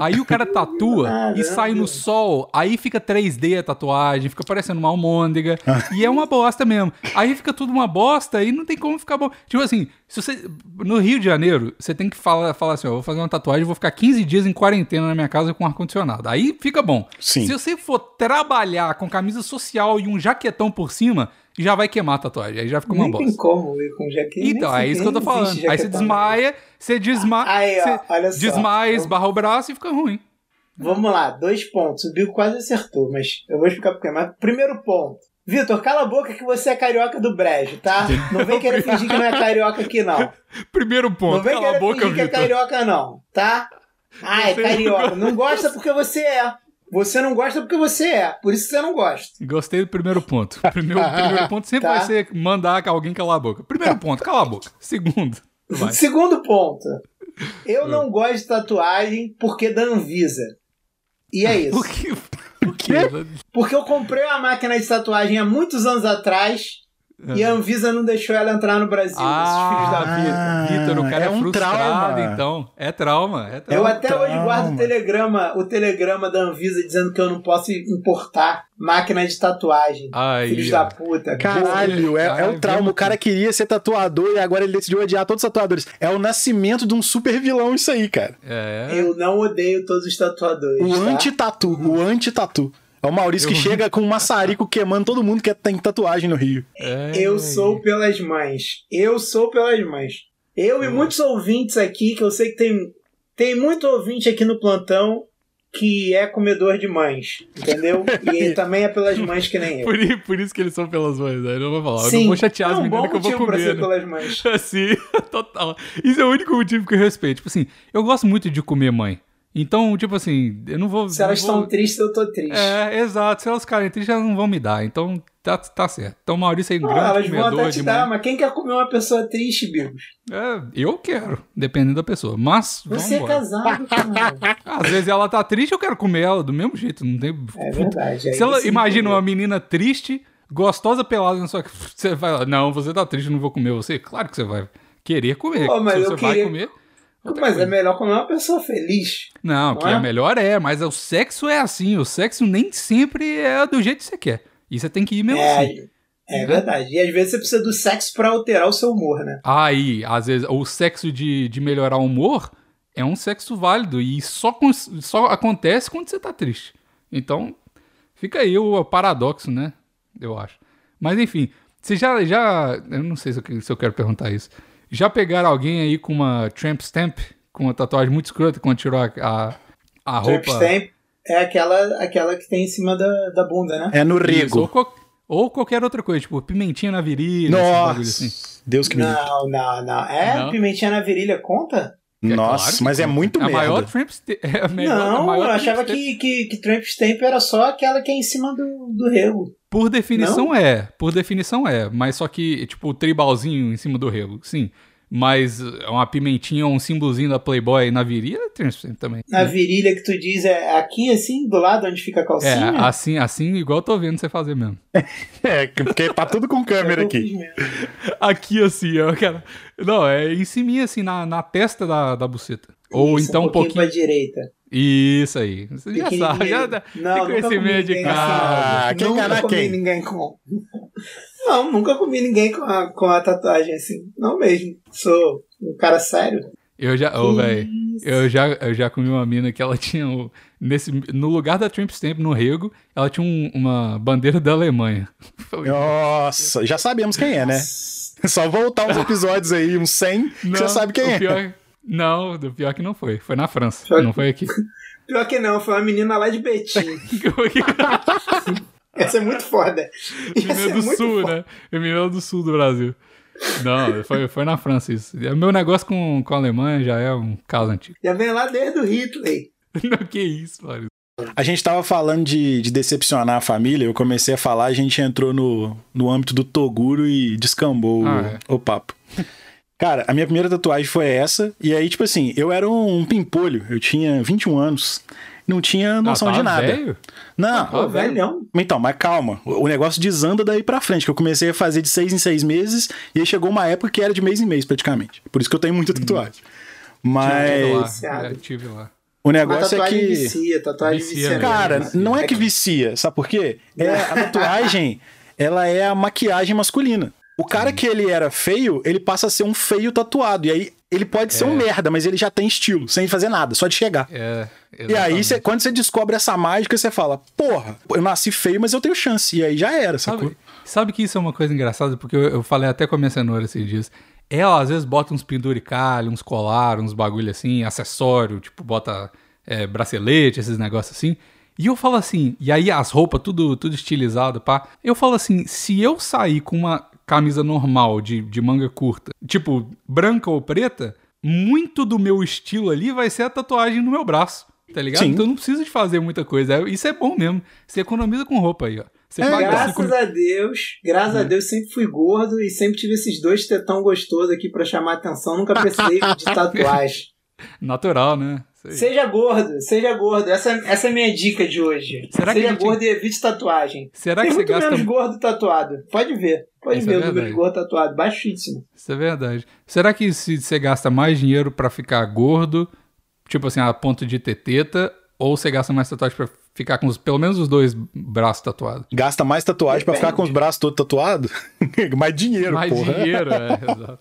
Aí o cara tatua e sai no sol, aí fica 3D a tatuagem, fica parecendo uma almôndega, Ah. e é uma bosta mesmo. Aí fica tudo uma bosta e não tem como ficar bom. Tipo assim, se você no Rio de Janeiro, você tem que falar, falar assim, ó, vou fazer uma tatuagem, vou ficar 15 dias em quarentena na minha casa com ar condicionado. Aí fica bom. Sim. Se você for trabalhar com camisa social e um jaquetão por cima, já vai queimar a tatuagem, aí já fica uma Nem bosta. tem como ir com jaqueta. Então, é isso que eu tô falando. Aí você desmaia, você desmaia, Aí, ó, olha só. desmaia, esbarra o braço e fica ruim. Vamos lá, dois pontos. O Bico quase acertou, mas eu vou explicar por quê. Mas primeiro ponto. Vitor, cala a boca que você é carioca do brejo, tá? Não vem querer fingir que não é carioca aqui, não. Primeiro ponto, Não vem cala a querer boca, fingir que é carioca, não, tá? Ah, é carioca. não Não gosta porque você é. Você não gosta porque você é. Por isso você não gosta. Gostei do primeiro ponto. Primeiro, primeiro ponto sempre Tá. vai ser mandar alguém calar a boca. Primeiro ponto, cala a boca. Segundo, vai. Segundo ponto. Eu Hum. não gosto de tatuagem porque da Anvisa. E é isso. Por que? Por quê? Porque eu comprei uma máquina de tatuagem há muitos anos atrás e a Anvisa não deixou ela entrar no Brasil, esses filhos da Ah, vida. Vitor, o cara é é, um frustrado, trauma. então. É trauma, é Eu trauma. até hoje trauma. guardo o telegrama, o telegrama da Anvisa dizendo que eu não posso importar máquina de tatuagem. Aí, Filhos da puta. Caralho, é, é o trauma. O cara queria ser tatuador e agora ele decidiu odiar todos os tatuadores. É o nascimento de um super vilão isso aí, cara. É. Eu não odeio todos os tatuadores. O tá? anti-tatu, o anti-tatu. É o Maurício que Eu- chega com um maçarico queimando todo mundo que tem tatuagem no Rio. é. Eu sou pelas mães. Eu sou pelas mães. Eu e muitos ouvintes aqui, que eu sei que tem, tem muito ouvinte aqui no plantão que é comedor de mães, entendeu? E também é pelas mães que nem eu. Por, por isso que eles são pelas mães, né? Eu não vou falar. eu Sim, não vou chatear é as um bom meninas que eu vou motivo pra comer. ser né? pelas mães. Assim, total. Isso é o único motivo que eu respeito. Tipo assim, eu gosto muito de comer mãe. Então, tipo assim, eu não vou. Se elas não vou... estão tristes, eu tô triste. É, exato. Se elas ficarem tristes, elas não vão me dar. Então, tá, tá certo. Então, Maurício é um Pô, grande elas vão comedor até te dar, mãe. mas quem quer comer uma pessoa triste, Bigos? É, eu quero, dependendo da pessoa. Mas, Você é casado, cara. Às vezes ela tá triste, eu quero comer ela do mesmo jeito. Não tem. É verdade. aí Se ela imagina uma menina triste, gostosa pelada na sua. Você vai lá, não, você tá triste, eu não vou comer você. Claro que você vai querer comer. Pô, mas Se eu você vai queria- comer. Mas coisa. é melhor comer uma pessoa feliz. Não, Não que é? é melhor é, mas o sexo é assim. O sexo nem sempre é do jeito que você quer. E você tem que ir mesmo É, assim. é verdade. E às vezes você precisa do sexo pra alterar o seu humor, né? Aí, às vezes, o sexo de, de melhorar o humor é um sexo válido e só, só acontece quando você tá triste. Então, fica aí o paradoxo, né? Eu acho. Mas enfim, você já. já eu não sei se eu, se eu quero perguntar isso. Já pegaram alguém aí com uma tramp stamp, com uma tatuagem muito escrota, quando tirou a, a, a Tramp roupa. stamp é aquela, aquela que tem em cima da, da bunda, né? É no Isso, ou, ou qualquer outra coisa, tipo pimentinha na virilha, Nossa, assim. Deus que me livre. Não, não, não. É Não. pimentinha na virilha, conta? É Nossa, claro mas é conta. muito é a maior merda. tramp. É a melhor, a não, maior eu tramp achava que, que, que tramp stamp era só aquela que é em cima do, do rego. Por definição é, por definição é, mas só que, tipo, o tribalzinho em cima do rego, sim. Mas é uma pimentinha ou um símbolozinho da Playboy na virilha é também. Na virilha que tu diz é aqui assim, do lado onde fica a É, calcinha? assim, assim, igual eu tô vendo você fazer mesmo. É, que- porque tá tudo com câmera aqui. Aqui, assim, ó, cara. Não, é em cima, assim, na, na testa da, da buceta. Ou Isso, então um pouquinho. pra direita. Isso aí. Você já sabe, já dá- Não, tem nunca conhecimento comi de ninguém cara. Ah, quem nunca comi quem? ninguém com. Não, nunca comi ninguém com a, com a tatuagem assim. Não mesmo. Sou um cara sério. Eu já, ô, Que velho. Eu já, eu já comi uma mina que ela tinha. o- nesse, no lugar da Tramp Stamp, no rego, ela tinha um- uma bandeira da Alemanha. Nossa, já sabemos quem é, né? Só voltar uns episódios aí, uns 100, que você sabe quem o é. pior- não, o pior que não foi. Foi na França. Pior Não que- foi aqui. Pior que não, foi uma menina lá de Betim. Essa é muito foda. Menina é do muito sul, foda. né? É menina do sul do Brasil. Não, foi, foi na França isso. O meu negócio com, com a Alemanha já é um caso antigo. Já vem lá desde o Hitler. Não, que isso, mano. A gente tava falando de, de decepcionar a família, eu comecei a falar, a gente entrou no, no âmbito do Toguro e descambou o- Ah, o, papo. Cara, a minha primeira tatuagem foi essa, e aí, tipo assim, eu era um, pimpolho, eu tinha 21 anos, não tinha noção Ah, tá de nada. velho? Não, Ah, Pô, velhão. então, mas calma, o negócio desanda daí pra frente, que eu comecei a fazer de seis em seis meses, e aí chegou uma época que era de mês em mês, praticamente. Por isso que eu tenho muita tatuagem. Tive Mas. É, tive lá. o negócio é tatuagem que. vicia, tatuagem Vicia vicia. mesmo. Cara, vicia. não é que vicia, sabe por quê? É, a tatuagem, ela é a maquiagem masculina. O cara que ele era feio, ele passa a ser um feio tatuado. E aí ele pode ser um merda, mas ele já tem estilo, sem fazer nada, só de chegar. É, E aí, cê- quando você descobre essa mágica, você fala, porra, eu nasci feio, mas eu tenho chance. E aí já era, sacou? Sabe, sabe que isso é uma coisa engraçada? Porque eu, eu falei até com a minha cenoura esses dias. Ela às vezes bota uns penduricalhos, uns colar, uns bagulho assim, acessório, tipo, bota é, bracelete, esses negócios assim. E eu falo assim, e aí as roupas tudo, tudo estilizado, pá. Eu falo assim, se eu sair com uma camisa normal de, de manga curta, tipo, branca ou preta, muito do meu estilo ali vai ser a tatuagem no meu braço. Tá ligado? Sim. Então eu não preciso de fazer muita coisa. É- Isso é bom mesmo. Você economiza com roupa aí, ó. Você É, Graças cinco- a Deus, graças Hum. a Deus, sempre fui gordo e sempre tive esses dois tetão gostosos aqui pra chamar atenção. Nunca precisei de tatuagem. Natural, né? Seja gordo, seja gordo. Essa, essa é a minha dica de hoje. Será seja gente- gordo e evite tatuagem. Será Tem que você muito gasta. menos gordo tatuado. Pode ver. Pode Isso é ver o número verdade. de gordo tatuado. Baixíssimo. Isso é verdade. Será que se você gasta mais dinheiro pra ficar gordo, tipo assim, a ponto de ter teta, ou você gasta mais tatuagem pra ficar com os, pelo menos os dois braços tatuados? Gasta mais tatuagem pra Depende. ficar com os braços todos tatuados? mais dinheiro, mais porra. dinheiro, é, exato.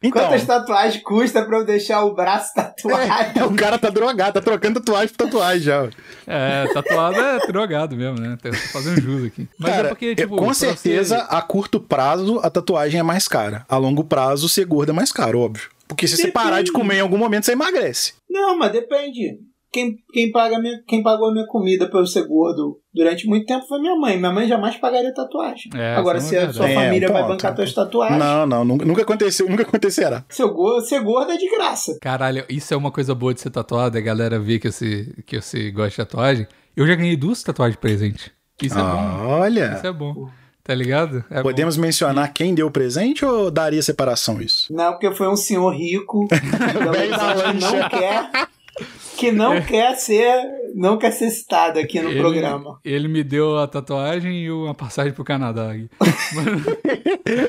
Então, Quantas tatuagens custa pra eu deixar o braço tatuado? é, o cara tá drogado, tá trocando tatuagem por tatuagem já. É, tatuado é drogado mesmo, né? Tô fazendo jus aqui. Mas Cara, é porque, tipo. com certeza, você- a curto prazo, a tatuagem é mais cara. A longo prazo, ser gordo é mais caro, óbvio. Porque se você Depende. parar de comer em algum momento, você emagrece. Não, mas depende. Quem, quem, paga minha, quem pagou a minha comida pra eu ser gordo durante muito tempo foi minha mãe. Minha mãe jamais pagaria tatuagem. É, Agora, isso se é a sua família É, um vai bancar um tuas tatuagens, Não, não, nunca, aconteceu, nunca acontecerá. seu go- ser gordo é de graça. Caralho, isso é uma coisa boa de ser tatuado, a galera vê que você, que você gosta de tatuagem. Eu já ganhei duas tatuagens de presente. Isso é bom. Olha, Isso é bom. Tá ligado? É bom. podemos mencionar quem deu o presente ou daria separação isso? Não, porque foi um senhor rico da que não quer que não quer ser não quer ser citado aqui no Ele- programa. Ele me deu a tatuagem e uma passagem pro Canadá.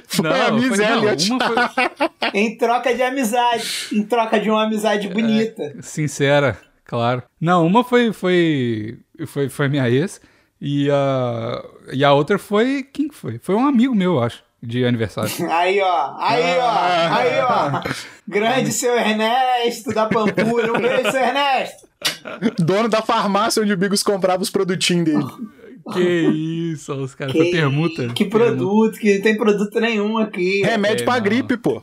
Foi a Miss não, Elliot. uma foi Em troca de amizade. Em troca de uma amizade É. bonita. sincera, claro. Não, uma foi foi foi, foi minha ex e a e a outra foi quem que foi? Foi um amigo meu, eu acho, de aniversário. Aí, ó. Aí, ó. Aí, ó. Grande seu Ernesto da Pampulha. Um beijo, seu Ernesto. Dono da farmácia onde o Bigos comprava os produtinhos dele. que isso, os caras foi permuta. Que produto, que não tem produto nenhum aqui. Remédio É, pra não. gripe, pô.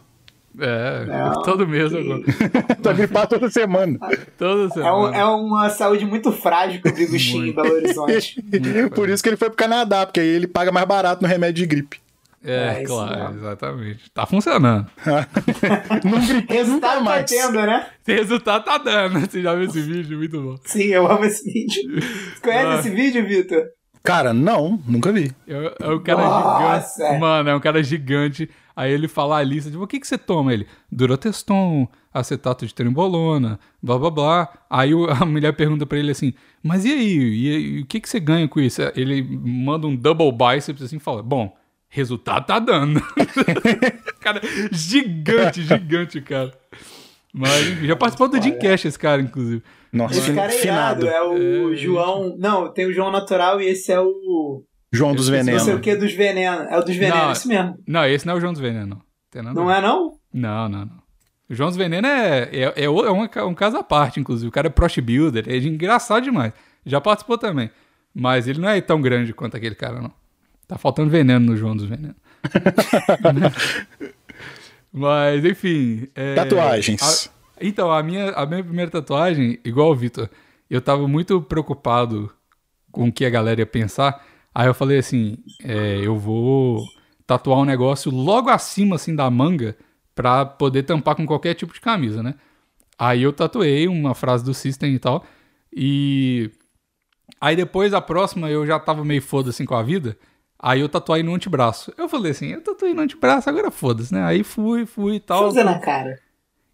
É, Não, todo mês que- agora. Tá gripado toda semana. Toda É, um- semana. é uma saúde muito frágil que o Bigo tinha em Belo Horizonte. Por isso que ele foi pro Canadá, porque aí ele paga mais barato no remédio de gripe. É, É, claro, mesmo. exatamente. Tá funcionando. Não nunca Resultado tá tendo, né? Resultado tá dando. Você já viu esse vídeo? Muito bom. Sim, eu amo esse vídeo. Você conhece Ah. esse vídeo, Vitor? Cara, não, nunca vi. É, um cara Nossa, gigante. é. Mano, é um cara gigante. Aí ele fala a lista, tipo, o que, que você toma? Ele, Duroteston, acetato de trembolona, blá blá blá. Aí a mulher pergunta pra ele assim, mas e aí? E, aí, o que, que você ganha com isso? Ele manda um double biceps assim e fala, bom, resultado tá dando. cara, gigante, gigante, cara. Mas já participou do Dreamcast esse cara, inclusive. Nossa, Esse cara é finado. é o É, João. Não, tem o João Natural e esse é o. João dos esqueci, Não sei o Venenos. que dos venenos. É o dos venenos, Não, esse mesmo. Não, esse não é o João dos Veneno, não. Não é, não? Não, não, não. O João dos Veneno é, é, é, é uma ca- um caso à parte, inclusive. O cara é prost builder, é engraçado demais. Já participou também. Mas ele não é tão grande quanto aquele cara, não. Tá faltando veneno no João dos Venenos. Mas, enfim. é, Tatuagens. a- então, a minha, a minha primeira tatuagem, igual o Vitor, eu tava muito preocupado com o que a galera ia pensar. Aí eu falei assim: é, eu vou tatuar um negócio logo acima assim da manga pra poder tampar com qualquer tipo de camisa, né? Aí eu tatuei uma frase do System e tal. E aí depois a próxima eu já tava meio foda assim com a vida. Aí eu tatuei no antebraço. Eu falei assim, eu tatuei no antebraço, agora foda-se, né? Aí fui, fui e tal. Fazer na cara.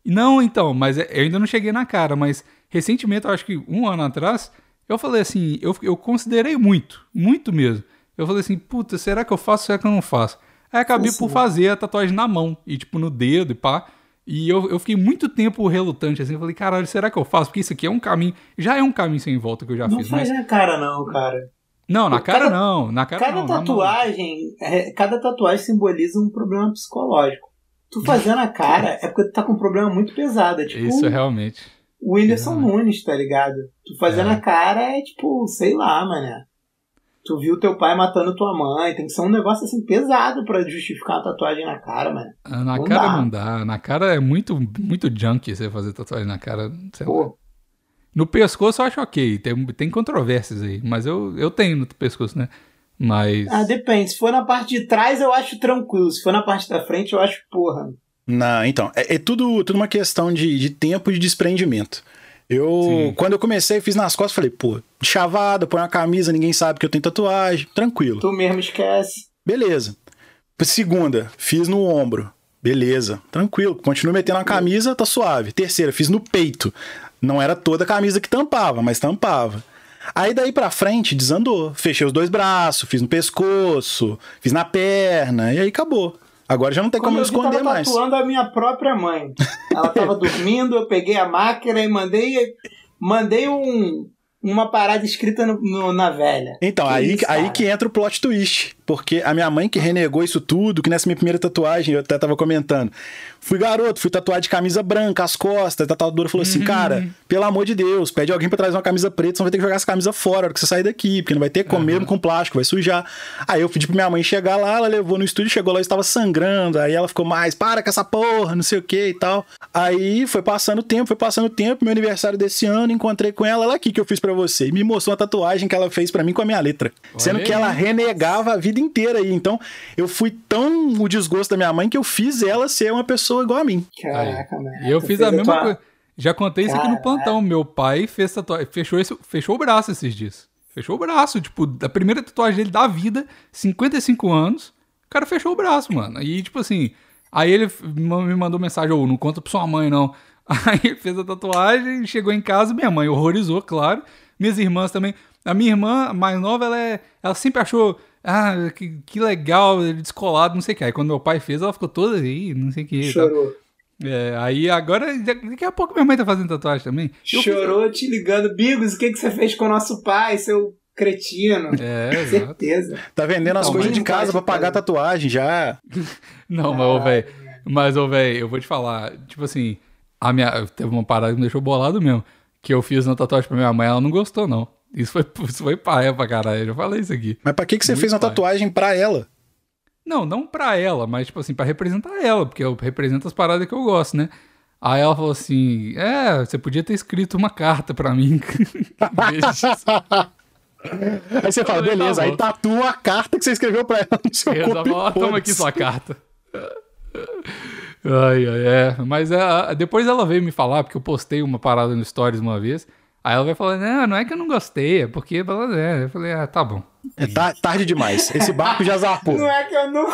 Não, então, mas é- eu ainda não cheguei na cara, mas recentemente, acho que um ano atrás, eu falei assim, eu, eu considerei muito, muito mesmo. Eu falei assim, puta, será que eu faço, será que eu não faço? Aí acabei Sim, por fazer a tatuagem na mão, e tipo no dedo e pá. E eu, eu fiquei muito tempo relutante, assim, eu falei, caralho, será que eu faço? Porque isso aqui é um caminho, já é um caminho sem volta que eu já Não fiz, faz mas... na cara, não, cara. Não, na cara Cada- não, na cara Cada não, tatuagem, é, cada tatuagem simboliza um problema psicológico. Tu fazendo a cara é porque tu tá com um problema muito pesado. É tipo Isso realmente... o Whindersson realmente. Nunes, tá ligado? Tu fazendo É. a cara é tipo, sei lá, mané. Tu viu teu pai matando tua mãe. Tem que ser um negócio assim pesado pra justificar uma tatuagem na cara, mano. Ah, Na Não cara dá. não dá, na cara é muito, muito junk você fazer tatuagem na cara, sei lá. Pô, No pescoço eu acho ok, tem, tem controvérsias aí, mas eu, eu tenho no pescoço, né? Mas. ah, depende. Se for na parte de trás, eu acho tranquilo. Se for na parte da frente, eu acho, porra. Não, então, é, é tudo, tudo uma questão de, de tempo e de desprendimento. Eu, Sim. quando eu comecei, fiz nas costas, falei, pô, chavada, põe uma camisa, ninguém sabe que eu tenho tatuagem, tranquilo. Tu mesmo esquece. Beleza. Segunda, fiz no ombro. Beleza, tranquilo. Continuo metendo uma camisa, tá suave. Terceira, fiz no peito. Não era toda a camisa que tampava, mas tampava. Aí daí pra frente desandou. Fechei os dois braços, fiz no pescoço, fiz na perna, e aí acabou. Agora já não tem Quando como eu eu vi, tava esconder mais. tatuando a minha própria mãe. Ela tava dormindo, eu peguei a máquina e mandei, mandei um, uma parada escrita no- no- na velha. Então, Que aí, isso, aí que entra o plot twist. Porque a minha mãe que renegou isso tudo, que nessa minha primeira tatuagem, eu até tava comentando. Fui garoto, fui tatuar de camisa branca, as costas. A tatuadora falou assim: cara, pelo amor de Deus, pede alguém pra trazer uma camisa preta, senão vai ter que jogar essa camisa fora na hora que você sair daqui, porque não vai ter como mesmo com plástico, vai sujar. Aí eu pedi pra minha mãe chegar lá, ela levou no estúdio, chegou lá e estava sangrando. Aí ela ficou mais, para com essa porra, não sei o que e tal. Aí foi passando o tempo, foi passando o tempo, meu aniversário desse ano, encontrei com ela, ela aqui que eu fiz pra você. E me mostrou uma tatuagem que ela fez pra mim com a minha letra. Sendo aí. que ela renegava a vida inteira aí. Então, eu fui tão o desgosto da minha mãe que eu fiz ela ser uma pessoa igual a mim. Caraca, mano. E eu fiz a mesma coisa. Já contei isso aqui no plantão. Meu pai fez tatuagem. Fechou, esse- fechou o braço esses dias. Fechou o braço. Tipo, da primeira tatuagem dele da vida, 55 anos. O cara fechou o braço, mano. E, tipo assim. Aí ele me mandou mensagem: Ô, não conta pra sua mãe, não. Aí ele fez a tatuagem, chegou em casa, minha mãe horrorizou, claro. Minhas irmãs também. A minha irmã mais nova, ela, é, ela sempre achou. Ah, que, que legal, descolado, não sei o que. Aí quando meu pai fez, ela ficou toda aí, não sei o que. Chorou. É, aí agora, daqui a pouco minha mãe tá fazendo tatuagem também. Fiz- Chorou te ligando. Bigos, o que, que você fez com o nosso pai, seu cretino? É. Certeza. Tá vendendo as Então, coisas de não casa faz pra pagar tatuagem já. Não, mas, ô, velho. Mas, ô, velho, eu vou te falar. Tipo assim, a minha. Teve uma parada que me deixou bolado mesmo. Que eu fiz uma tatuagem pra minha mãe, ela não gostou, não. Isso foi, isso foi paia pra caralho. Eu já falei isso aqui. Mas pra que, que você Muito fez uma pai. tatuagem pra ela? Não, não pra ela, mas, tipo assim, pra representar ela, porque eu represento as paradas que eu gosto, né? Aí ela falou assim: É, você podia ter escrito uma carta pra mim. Aí você fala, falei, tá beleza, aí bom. tatua a carta que você escreveu pra ela no seu Eu corpo. e "Ó, toma aqui foda-se." sua carta. Ai, ai, é. Mas é, depois ela veio me falar, porque eu postei uma parada no Stories uma vez. Aí ela veio falando, não, não é que eu não gostei, é porque... É. Eu falei, ah, tá bom. É ta- tarde demais. Esse barco já zarpou. Não é que eu não.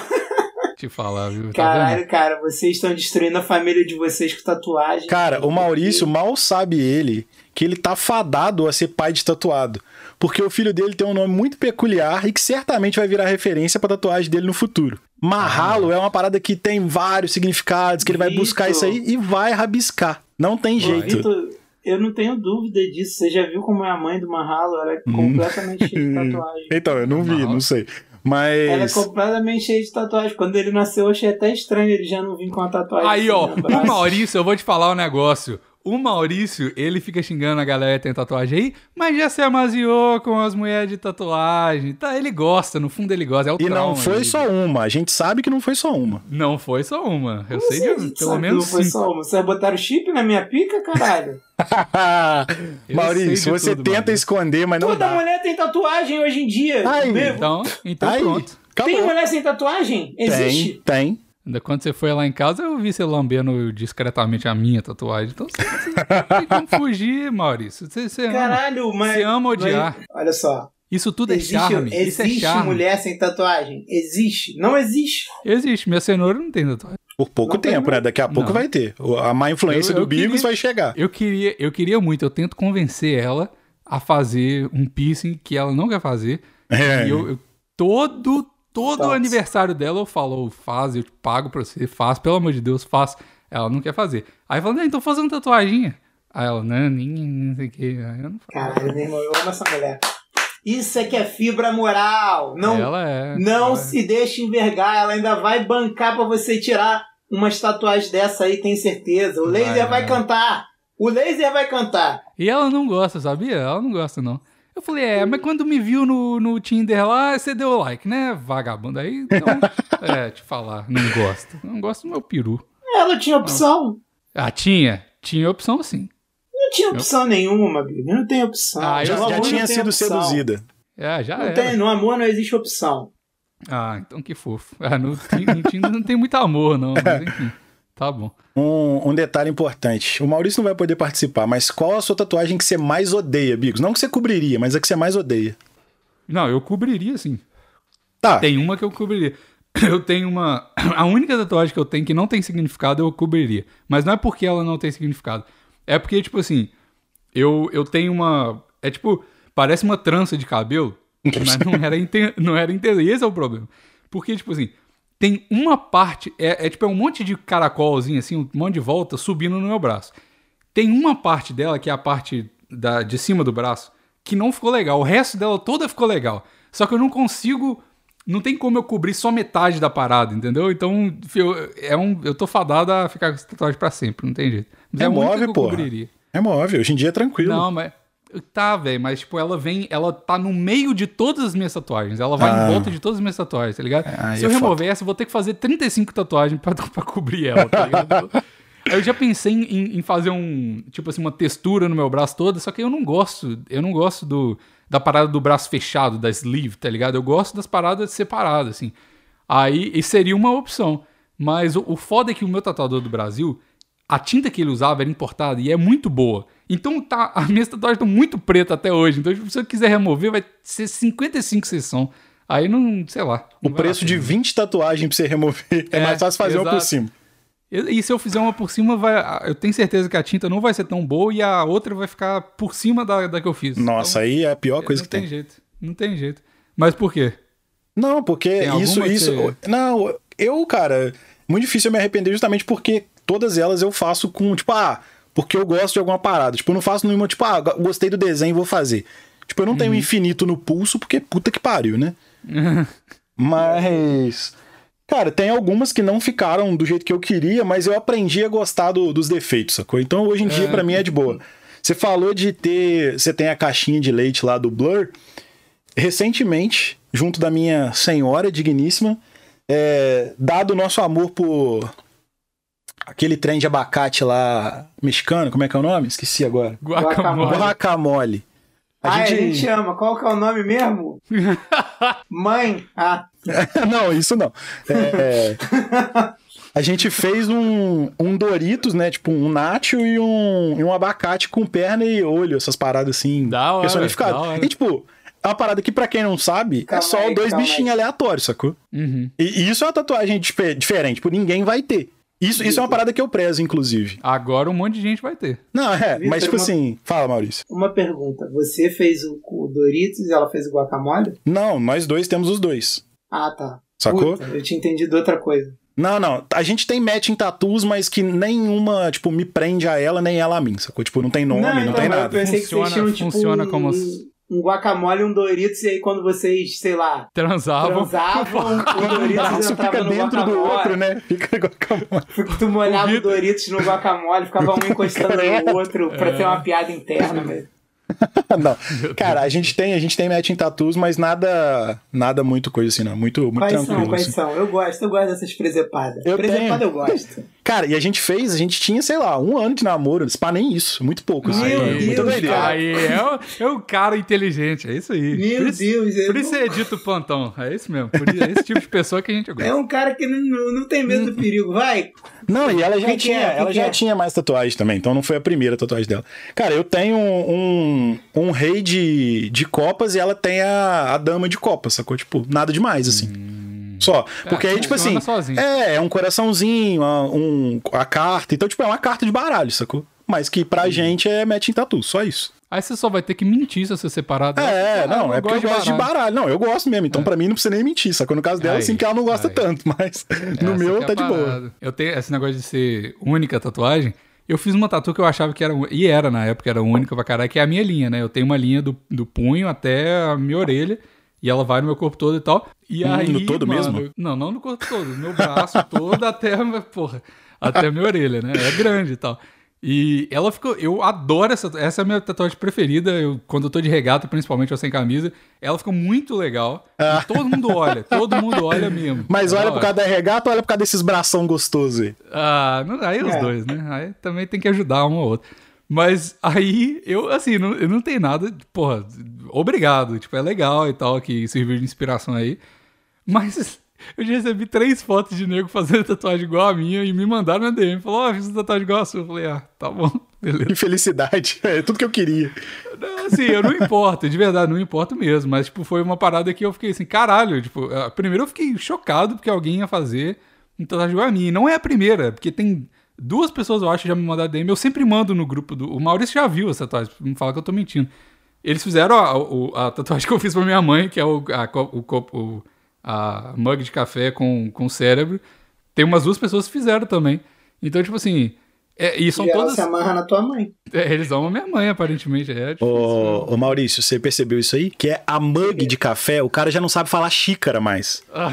Te falar, viu? Tá? Caralho, cara, vocês estão destruindo a família de vocês com tatuagem. Cara, o Maurício mal sabe ele que ele tá fadado a ser pai de tatuado. Porque o filho dele tem um nome muito peculiar e que certamente vai virar referência pra tatuagem dele no futuro. Marralo é uma parada que tem vários significados, que ele vai buscar isso aí e vai rabiscar. Não tem jeito. Vitor, eu não tenho dúvida disso. Você já viu como é a mãe do Mahalo? Ela é completamente cheia de tatuagem. Então, eu não vi, não sei. Ela é Mas. completamente cheia de tatuagem. Quando ele nasceu, eu achei até estranho ele já não vir com a tatuagem. Aí, ó, assim no o. Maurício, eu vou te falar um negócio. O Maurício, ele fica xingando a galera que tem tatuagem aí, mas já se amaziou com as mulheres de tatuagem. Tá, ele gosta, no fundo ele gosta. É o E não trauma foi dele. só uma. A gente sabe que não foi só uma. Não foi só uma. Eu sei assim a de gente pelo menos Não foi cinco. só uma. Vocês botaram chip na minha pica, caralho? Maurício, sei você tudo, tenta Maurício. esconder, mas não Toda dá. mulher tem tatuagem hoje em dia. Aí. Então, então Aí, pronto. Tem acabou. mulher sem tatuagem? Existe? Tem, tem. Ainda Quando você foi lá em casa, eu vi você lambendo discretamente a minha tatuagem. Então você, você não tem como fugir, Maurício. Você, você ama. Caralho, mas. Você ama odiar. mas- olha só. Isso tudo é existe charme. Isso é existe charme. mulher sem tatuagem? Existe. Não existe. Existe. Minha cenoura não tem tatuagem. Por pouco Não tem, tempo, né? Daqui a pouco Não. vai ter. A má influência Eu- eu do Bigos queria- vai chegar. Eu queria, eu queria muito. Eu tento convencer ela a fazer um piercing que ela não quer fazer. É. E eu, eu- todo, todo Putz. aniversário dela eu falo, "Ô, faz, eu te pago pra você, faz, pelo amor de Deus, faz. Ela não quer fazer. Aí fala, não, então faz uma tatuaginha. Aí ela, não, nem, não sei o que. Eu não faço. Caralho, meu irmão, eu amo essa mulher. Isso é que é fibra moral. Não, ela é. não ela é. se deixe envergar. Ela ainda vai bancar pra você tirar umas tatuagens dessa aí, tem certeza. O laser vai, vai. cantar. O laser vai cantar. E ela não gosta, sabia? Ela não gosta, não. Eu falei, é, mas quando me viu no, no Tinder lá, você deu like, né, vagabundo? Aí, então, é, te falar, não gosta. Não gosta do meu peru. Ela tinha opção. Ah, tinha. Tinha opção sim. Não tinha opção nenhuma, Bibi. Não tem opção. Ah, eu- Já, já tinha sido opção. seduzida. É, já Não era. tem, no amor não existe opção. Ah, então que fofo. Ah, no, no Tinder não tem muito amor, não. Mas enfim, tá bom. Um, um detalhe importante. O Maurício não vai poder participar, mas qual a sua tatuagem que você mais odeia, Bigos? Não que você cobriria, mas a que você mais odeia. Não, eu cobriria sim. Tá. Tem uma que eu cobriria. Eu tenho uma. A única tatuagem que eu tenho que não tem significado eu cobriria. Mas não é porque ela não tem significado. É porque, tipo assim, eu, eu tenho uma. É tipo, parece uma trança de cabelo, mas não era, inte... não era inteira. E esse é o problema. Porque, tipo assim, tem uma parte. É, é tipo é um monte de caracolzinho, assim, um monte de volta subindo no meu braço. Tem uma parte dela, que é a parte da, de cima do braço, que não ficou legal. O resto dela toda ficou legal. Só que eu não consigo. Não tem como eu cobrir só metade da parada, entendeu? Então, eu, é um, eu tô fadado a ficar com essa tatuagem pra sempre, não tem jeito. Mas É única móvel, cobriria. É móvel, hoje em dia é tranquilo. Não, mas. Tá, velho, mas tipo, ela vem, ela tá no meio de todas as minhas tatuagens. Ela vai Ah. em volta de todas as minhas tatuagens, tá ligado? aí Se é eu foda. remover essa, eu vou ter que fazer 35 tatuagens pra, pra cobrir ela, tá ligado? eu já pensei em, em fazer um, tipo assim, uma textura no meu braço todo, só que eu não gosto, eu não gosto do, da parada do braço fechado, da sleeve, tá ligado? Eu gosto das paradas separadas, assim. Aí, seria uma opção. Mas o, o foda é que o meu tatuador do Brasil, a tinta que ele usava era importada e é muito boa. Então tá, as minhas tatuagens estão muito pretas até hoje. Então, se eu quiser remover, vai ser 55 sessão. Aí não, sei lá. O não vai preço de pena. 20 tatuagens pra você remover é, É, mais fácil fazer uma por exato. cima. E, e se eu fizer uma por cima, vai, eu tenho certeza que a tinta não vai ser tão boa e a outra vai ficar por cima da, da que eu fiz. Nossa, aí é a pior Então, coisa não que tem. tem jeito. Não tem jeito. Mas por quê? Não, porque Tem isso, isso. você- Não, eu, cara, muito difícil eu me arrepender justamente porque todas elas eu faço com, tipo, ah, porque eu gosto de alguma parada. Tipo, eu não faço nenhuma, tipo, ah, gostei do desenho, vou fazer. Tipo, eu não Uhum. tenho infinito no pulso, porque puta que pariu, né? Mas. Cara, tem algumas que não ficaram do jeito que eu queria, mas eu aprendi a gostar do- dos defeitos, sacou? Então hoje em dia, É. pra mim, é de boa. Você falou de ter. Você tem a caixinha de leite lá do Blur. Recentemente, junto da minha senhora digníssima, é, dado o nosso amor por aquele trem de abacate lá mexicano, como é que é o nome? Esqueci agora. Guacamole. Guacamole. A Ah, gente... a gente ama. Qual que é o nome mesmo? Mãe. Ah, não, isso não. É, é, a gente fez um, um Doritos, né? Tipo, um nacho e um, e um abacate com perna e olho, essas paradas assim, Da hora, personificadas. da hora. E, tipo, é uma parada que, pra quem não sabe, Calma é só aí, dois bichinhos aí. aleatórios, sacou? Uhum. E, e isso é uma tatuagem dife- diferente, tipo, ninguém vai ter. Isso, isso é uma parada que eu prezo, inclusive. Agora um monte de gente vai ter. Não, é, mas tipo uma- assim, fala, Maurício. uma pergunta. Você fez o, o Doritos e ela fez o guacamole? Não, nós dois temos os dois. Ah, tá. Sacou? Puta, eu tinha entendido outra coisa. Não, não. A gente tem match em tatuas, mas que nenhuma, tipo, me prende a ela, nem ela a mim, sacou? Tipo, não tem nome, não, então, tem nada. Eu pensei Funciona- que vocês tinham, tipo, funciona como- um guacamole e um Doritos, e aí quando vocês, sei lá, Transavam. transavam, o Um Doritos entrava fica no dentro do guacamole. outro, né? Fica guacamole. Porque tu molhava O o, Doritos no guacamole, ficava um encostando no outro pra ter uma piada interna mesmo. não. Cara, a gente tem, a gente tem match em tatuas, mas nada nada muito coisa assim, não. Muito, muito Quais tranquilo. são? Quais assim. são? Eu gosto, eu gosto dessas presepadas. Eu Presepada tenho. eu gosto. Cara, e a gente fez, a gente tinha, sei lá, um ano de namoro. Pá, nem isso. Muito pouco. Assim, Meu é Deus, doideira. Aí, é o, é o cara inteligente, é isso aí. Meu por isso, Deus, eu Por isso não- é dito plantão, é isso mesmo. Por isso, é esse tipo de pessoa que a gente É gosta. um cara que não, não, tem medo do perigo. Vai, Não, e ela já que tinha, é? Quem ela que já é? tinha mais tatuagem também, então não foi a primeira tatuagem dela. Cara, eu tenho um, um rei de, de copas e ela tem a, a dama de copas, sacou? Tipo, nada demais, assim. Só. Porque aí, tipo assim. sozinho. É, é um coraçãozinho, a, um, a carta. Então, tipo, é uma carta de baralho, sacou? Mas que pra gente é match em tatu, só isso. Aí você só vai ter que mentir se você separar dela. É, Ah, não, é porque eu gosto de baralho. Não, eu gosto mesmo, então pra mim não precisa nem mentir, sacou? No caso dela, Aí, assim, que ela não gosta aí. tanto, mas no Essa meu que é tá de boa. Eu tenho esse negócio de ser única tatuagem. Eu fiz uma tatu que eu achava que era. E era na época, era única pra caralho, que é a minha linha, né? Eu tenho uma linha do, do punho até a minha orelha. E ela vai no meu corpo todo e tal. E Hum, aí. no todo mano, mesmo? Não, não no corpo todo. No meu braço todo até. a- Porra. Até a minha orelha, né? É grande e tal. E ela ficou. Eu adoro essa. Essa é a minha tatuagem preferida. Eu, quando eu tô de regata, principalmente ou sem camisa. Ela ficou muito legal. E todo mundo olha. Todo mundo olha mesmo. Ah. Mas É olha por causa da regata ou olha por causa desses bração gostosos aí? Ah, não, aí os É. dois, né? Aí também tem que ajudar um ao outro. Mas aí, eu, assim, não, eu não tenho nada, porra, obrigado, tipo, é legal e tal, que serviu de inspiração aí. Mas eu já recebi três fotos de nego fazendo tatuagem igual a minha e me mandaram na DM. Falou, ó, fiz uma tatuagem igual a sua. Eu falei, ah, tá bom, beleza. Que felicidade. É tudo que eu queria. Não, assim, eu não importo, de verdade, não importo mesmo. Mas, tipo, foi uma parada que eu fiquei assim, caralho. Tipo, primeiro eu fiquei chocado porque alguém ia fazer um tatuagem igual a mim. E não é a primeira, porque tem duas pessoas, eu acho, já me mandaram DM. Eu sempre mando no grupo do. O Maurício já viu essa tatuagem, não fala que eu tô mentindo. Eles fizeram a, o- a tatuagem que eu fiz pra minha mãe, que é o, a, o- a mug de café com, com cérebro. Tem umas duas pessoas que fizeram também. Então, tipo assim. É, e são e ela todas. se amarra na tua mãe. É, eles amam minha mãe, aparentemente. É difícil. Ô, ô, Maurício, você percebeu isso aí? Que é a mug de café, o cara já não sabe falar xícara mais. Ah,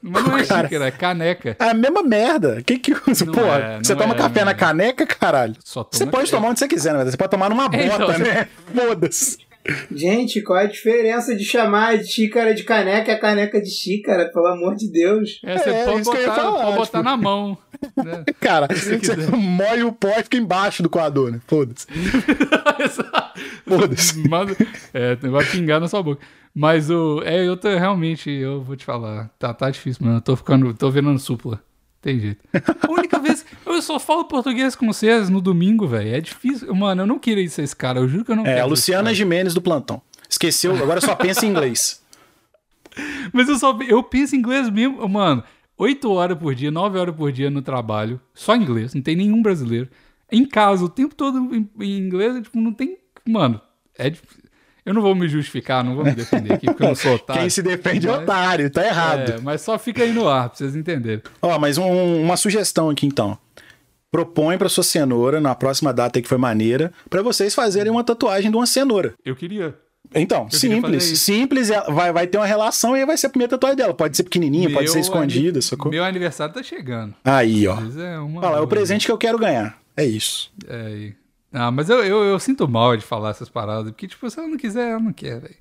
Mas não é Cara. xícara, é caneca. É a mesma merda. Que que usa? Não Porra, é, você toma é, café na é. caneca, caralho? Só Você pode tomar onde você quiser, né? Você pode tomar numa bota, Então, né? Foda-se. Gente, qual é a diferença de chamar de xícara de caneca a caneca de xícara? Pelo amor de Deus. É, você É, pode isso que eu ia botar, falar, pode tipo. botar na mão. né? Cara, você molha o pó e fica embaixo do coador, né? Foda-se. Foda-se. Mas, é, vai pingar na sua boca. Mas o. É, eu tô realmente, eu vou te falar. Tá, tá difícil, mano. Eu tô ficando. tô virando supla. Tem jeito. A única vez. Eu só falo português com vocês no domingo, velho. É difícil. Mano, eu não queria ser esse cara. Eu juro que eu não É, a Luciana esse Gimenez do plantão. Esqueceu, agora só pensa em inglês. Mas eu só. Eu penso em inglês mesmo. Mano, 8 horas por dia, 9 horas por dia no trabalho, só inglês, não tem nenhum brasileiro. Em casa, o tempo todo em, inglês, tipo, não tem. Mano, é dif- Eu não vou me justificar, não vou me defender aqui, porque eu não sou otário. Quem se defende é Mas- otário, tá errado. É, mas só fica aí no ar, pra vocês entenderem. Ó, mas um- uma sugestão aqui então. Propõe pra sua cenoura, na próxima data aí que foi maneira, pra vocês fazerem uma tatuagem de uma cenoura. Eu queria. Então, queria simples. Simples, ela vai, vai ter uma relação e aí vai ser a primeira tatuagem dela. Pode ser pequenininha, pode Meu ser escondida, sacou? Meu aniversário tá chegando. Aí, ó. É. Olha lá, é o presente que eu quero ganhar. É isso. É, aí. Ah, mas eu, eu, eu sinto mal de falar essas paradas, porque, tipo, se ela não quiser, ela não quer, velho.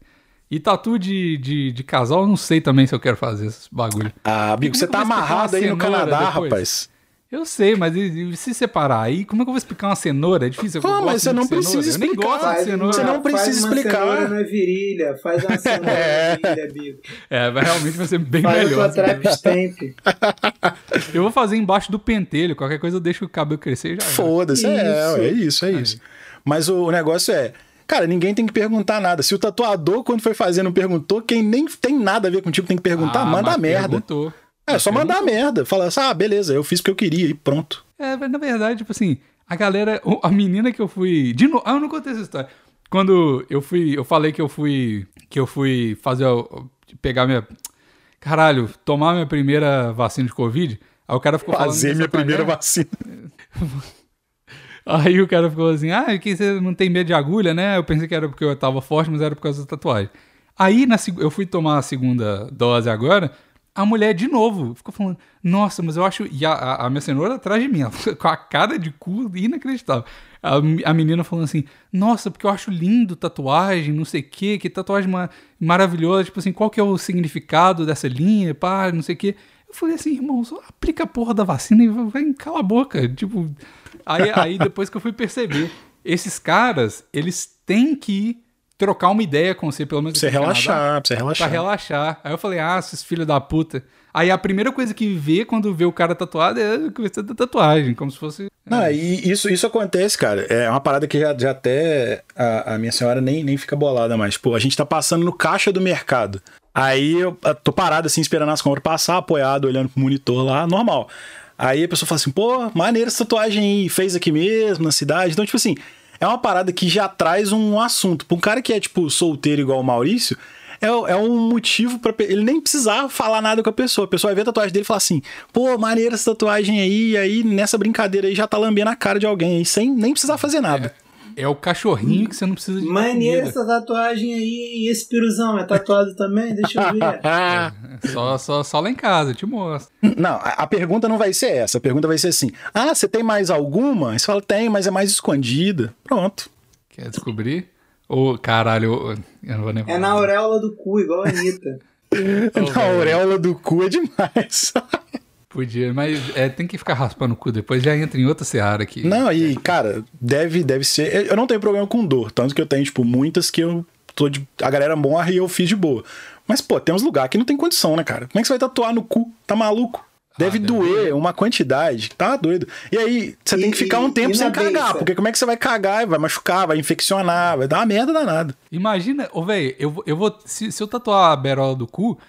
E tatu de, de, de casal, eu não sei também se eu quero fazer esses bagulho. Ah, Como você tá amarrado aí no Canadá, depois? rapaz. Eu sei, mas e, e se separar? Aí, como é que eu vou explicar uma cenoura? É difícil. eu Ah, gosto mas você não de cenoura. precisa Eu nem explicar. gosto de cenoura. Você não uma- precisa faz uma explicar. cenoura na virilha, faz uma cenoura É. na virilha, Bico. É, vai, realmente vai ser bem Faz melhor. trap stamp. Eu vou fazer embaixo do pentelho. Qualquer coisa eu deixo o cabelo crescer e já. Foda-se, é, Isso. é isso, é isso. Mas o, o negócio é, cara, ninguém tem que perguntar nada. Se o tatuador, quando foi fazer, não perguntou, quem nem tem nada a ver contigo tem que perguntar, Ah, manda merda. perguntou. É, só mandar merda. Fala assim, ah, beleza, eu fiz o que eu queria e pronto. É, mas na verdade, tipo assim, a galera, a menina que eu fui, de novo, ah, eu não contei essa história. Quando eu fui, eu falei que eu fui, que eu fui fazer, pegar minha, caralho, tomar minha primeira vacina de Covid, aí o cara ficou. Fazer minha primeira mulher. vacina. Aí o cara ficou assim, ah, que você não tem medo de agulha, né? Eu pensei que era porque eu tava forte, mas era por causa da tatuagem. Aí na, eu fui tomar a segunda dose agora, a mulher de novo ficou falando, nossa, mas eu acho. E a, a, a minha cenoura atrás de mim, ela com a cara de cu inacreditável. A, a menina falando assim, nossa, porque eu acho lindo tatuagem, não sei o quê, que tatuagem ma- maravilhosa, tipo assim, qual que é o significado dessa linha, pá, não sei o quê. Eu falei assim, irmão, só aplica a porra da vacina e vai cala a boca. Tipo, aí, aí depois que eu fui perceber, esses caras, eles têm que trocar uma ideia com você, pelo menos Pra você Canadá, relaxar, pra você Pra relaxar. relaxar. Aí eu falei, ah, esses filhos da puta. Aí a primeira coisa que vê quando vê o cara tatuado é a questão da tatuagem, como se fosse. Não, e isso, isso acontece, cara. É uma parada que já, já até a, a minha senhora nem, nem fica bolada mais. Pô, a gente tá passando no caixa do mercado. Aí eu eu tô parado assim, esperando as compras passar, apoiado, olhando pro monitor lá, normal. Aí a pessoa fala assim, pô, maneira essa tatuagem aí, fez aqui mesmo, na cidade. Então, tipo assim, é uma parada que já traz um assunto. Pra um cara que é, tipo, solteiro igual o Maurício, é, é um motivo para ele nem precisar falar nada com a pessoa. A pessoa vai ver a tatuagem dele e fala assim: pô, maneira essa tatuagem aí, e aí nessa brincadeira aí já tá lambendo a cara de alguém aí, sem nem precisar fazer nada. É o cachorrinho que você não precisa de. Maneira comida. essa tatuagem aí. E esse piruzão é tatuado também? Deixa eu ver. Ah, É Só, só, só lá em casa, eu te mostro. não, a, a pergunta não vai ser essa. A pergunta vai ser assim: ah, você tem mais alguma? Aí você fala: tem, mas é mais escondida. Pronto. Quer descobrir? Ô, caralho, eu, não vou nem É na auréola do cu, igual a Anitta. Na auréola do cu é demais. Podia, mas é, tem que ficar raspando o cu, depois já entra em outra seara aqui. Não, e, cara, deve, deve ser. Eu não tenho problema com dor, tanto que eu tenho, tipo, muitas que eu tô de. A galera morre e eu fiz de boa. Mas, pô, tem uns lugares que não tem condição, né, cara? Como é que você vai tatuar no cu? Tá maluco? Deve Ah, deve doer uma quantidade, tá doido. E aí, você E- tem que ficar um tempo sem cagar, beiça? porque como é que você vai cagar? Vai machucar, vai infeccionar, vai dar uma merda danada. Imagina, ô velho, eu, vou- eu vou. Se, se eu tatuar a berola do cu,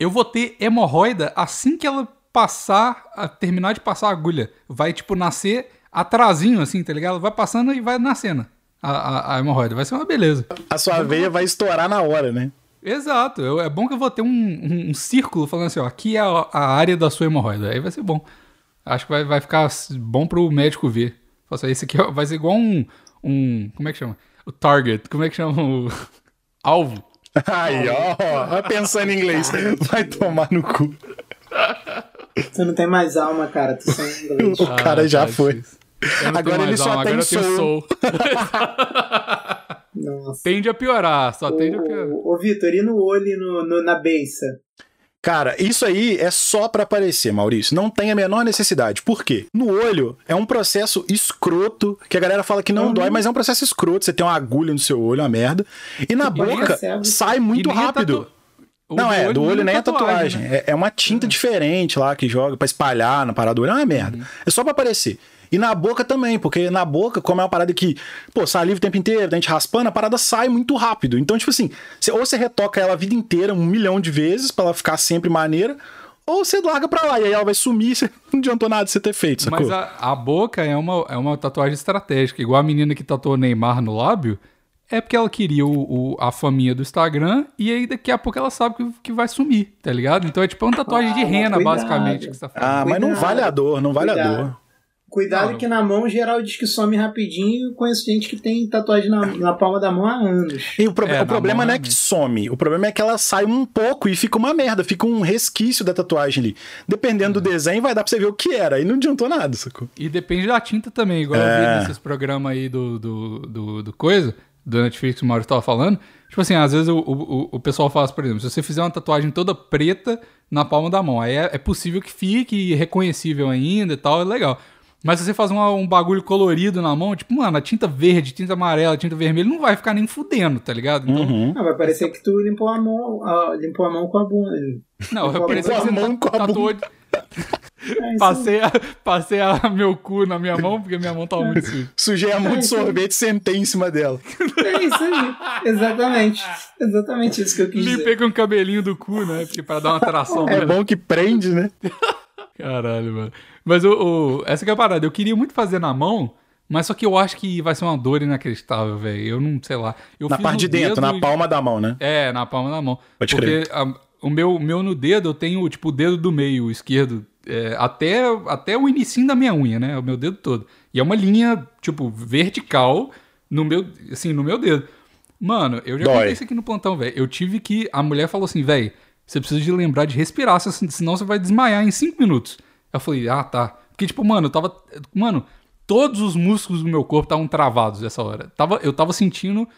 eu vou ter hemorroida assim que ela passar, a- terminar de passar a agulha. Vai, tipo, nascer atrasinho, assim, tá ligado? Vai passando e vai nascendo a, a, a hemorroida. Vai ser uma beleza. A sua veia vai estourar na hora, né? Exato. Eu- é bom que eu vou ter um, um, um círculo falando assim, ó, aqui é a, a área da sua hemorroida. Aí vai ser bom. Acho que vai, vai ficar bom pro médico ver. Fala assim, esse aqui vai ser igual um, um. Como é que chama? O target. Como é que chama o. Alvo. Aí, ó, ó, pensando em inglês. Vai tomar no cu. Tu não tem mais alma, cara. Tu só em inglês. O cara já tá foi. Agora ele só alma, tem agora soul. soul. Nossa. Tende a piorar, só tende a piorar. Ô, Vitor, e no olho e no, no- na beiça? Cara, isso aí é só pra aparecer, Maurício. Não tem a menor necessidade. Por quê? No olho é um processo escroto, que a galera fala que não Uhum. dói, mas é um processo escroto. Você tem uma agulha no seu olho, uma merda. E na E boca é sai muito rápido. O Não, é, do olho nem é tatuagem. né? É, é uma tinta diferente lá que joga pra espalhar na parada do olho. É uma merda. Uhum. É só pra aparecer. E na boca também, porque na boca, como é uma parada que, pô, saliva o tempo inteiro, dente raspando, a parada sai muito rápido. Então, tipo assim, você- ou você retoca ela a vida inteira um milhão de vezes pra ela ficar sempre maneira, ou você larga pra lá, e aí ela vai sumir, você não adiantou nada de você ter feito, sacou? Mas a, a boca é uma, é uma tatuagem estratégica. Igual a menina que tatuou Neymar no lábio, é porque ela queria o, o- a faminha do Instagram e aí daqui a pouco ela sabe que, que vai sumir, tá ligado? Então é tipo uma tatuagem de Ah, rena, cuidado. basicamente, que você tá falando. Ah, mas não vale a dor, não vale a cuidado. dor. Cuidado Não. que na mão geral diz que some rapidinho. Eu conheço gente que tem tatuagem na, na palma da mão há anos. E o, pro- É, o problema mão, não é realmente. que some, o problema é que ela sai um pouco e fica uma merda, fica um resquício da tatuagem ali. Dependendo do desenho, vai dar pra você ver o que era, e não adiantou nada, sacou? E depende da tinta também, igual eu É. vi nesses programas aí do, do, do, do coisa, do Netflix que o Mauro tava falando. Tipo assim, às vezes o, o, o pessoal faz, por exemplo, se você fizer uma tatuagem toda preta na palma da mão, aí é, é possível que fique reconhecível ainda e tal, é legal. Mas se você faz uma- um bagulho colorido na mão, tipo, mano, a tinta verde, tinta amarela, tinta vermelha, não vai ficar nem fudendo, tá ligado? Então, Uhum. Ah, vai parecer que tu limpou a mão, ah, limpou a mão com a bunda. não, a pensei que você a tatuou, É passei, a, passei a meu cu na minha mão, porque minha mão tava muito suja. Sujei a mão de sorvete e sentei em cima dela. É isso aí. Exatamente. Exatamente isso que eu quis Limpei dizer. com o cabelinho do cu, né? Porque pra dar uma tração. É bom que prende, né? Caralho, mano. Mas o, essa que é a parada. Eu queria muito fazer na mão, mas só que eu acho que vai ser uma dor inacreditável, velho. Eu não sei lá. Eu Na parte de dentro, na e- palma da mão, né? É, na palma da mão. Pode Porque a- o meu, meu no dedo, eu tenho, tipo, o dedo do meio, esquerdo, é, até, até o inicinho da minha unha, né? O meu dedo todo. E é uma linha, tipo, vertical no meu, assim, no meu dedo. Mano, eu já Dói. contei isso aqui no plantão, velho. Eu tive que... A mulher falou assim, velho, você precisa de lembrar de respirar, se- senão você vai desmaiar em cinco minutos. Eu falei, ah, tá. Porque, tipo, mano, eu tava... Mano, todos os músculos do meu corpo estavam travados nessa hora. Tava, eu tava sentindo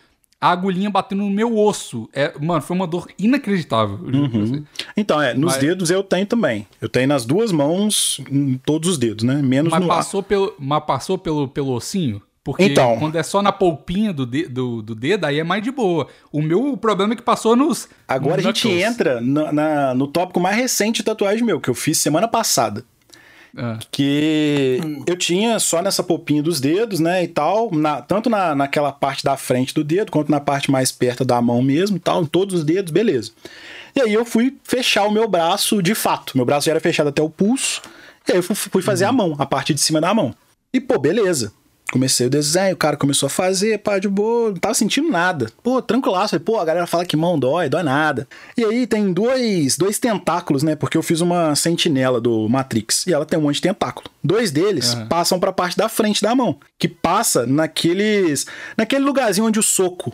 a agulhinha batendo no meu osso. É, mano, foi uma dor inacreditável. você. Então, é, nos Mas- dedos eu tenho também. Eu tenho nas duas mãos, em todos os dedos, né? Menos Mas no passou, pelo, mas passou pelo, pelo ossinho? Porque Então. quando é só na polpinha do, de- do, do dedo, aí é mais de boa. O meu problema é que passou nos. Agora a gente knuckles. entra na- na- no tópico mais recente de tatuagem meu, que eu fiz semana passada. Ah, Que eu tinha só nessa polpinha dos dedos, né, e tal, na- tanto na, naquela parte da frente do dedo, quanto na parte mais perto da mão mesmo tal, em todos os dedos, beleza. E aí eu fui fechar o meu braço de fato. Meu braço já era fechado até o pulso, e aí eu fu- fui fazer a mão, a parte de cima da mão. E, pô, beleza. Comecei o desenho, o cara começou a fazer, pá, de boa, não tava sentindo nada. Pô, tranquilaço. Falei, pô, a galera fala que mão dói, dói nada. E aí tem dois, dois tentáculos, né? Porque eu fiz uma sentinela do Matrix e ela tem um monte de tentáculo. Dois deles Aham. passam pra parte da frente da mão, que passa naqueles. naquele lugarzinho onde o soco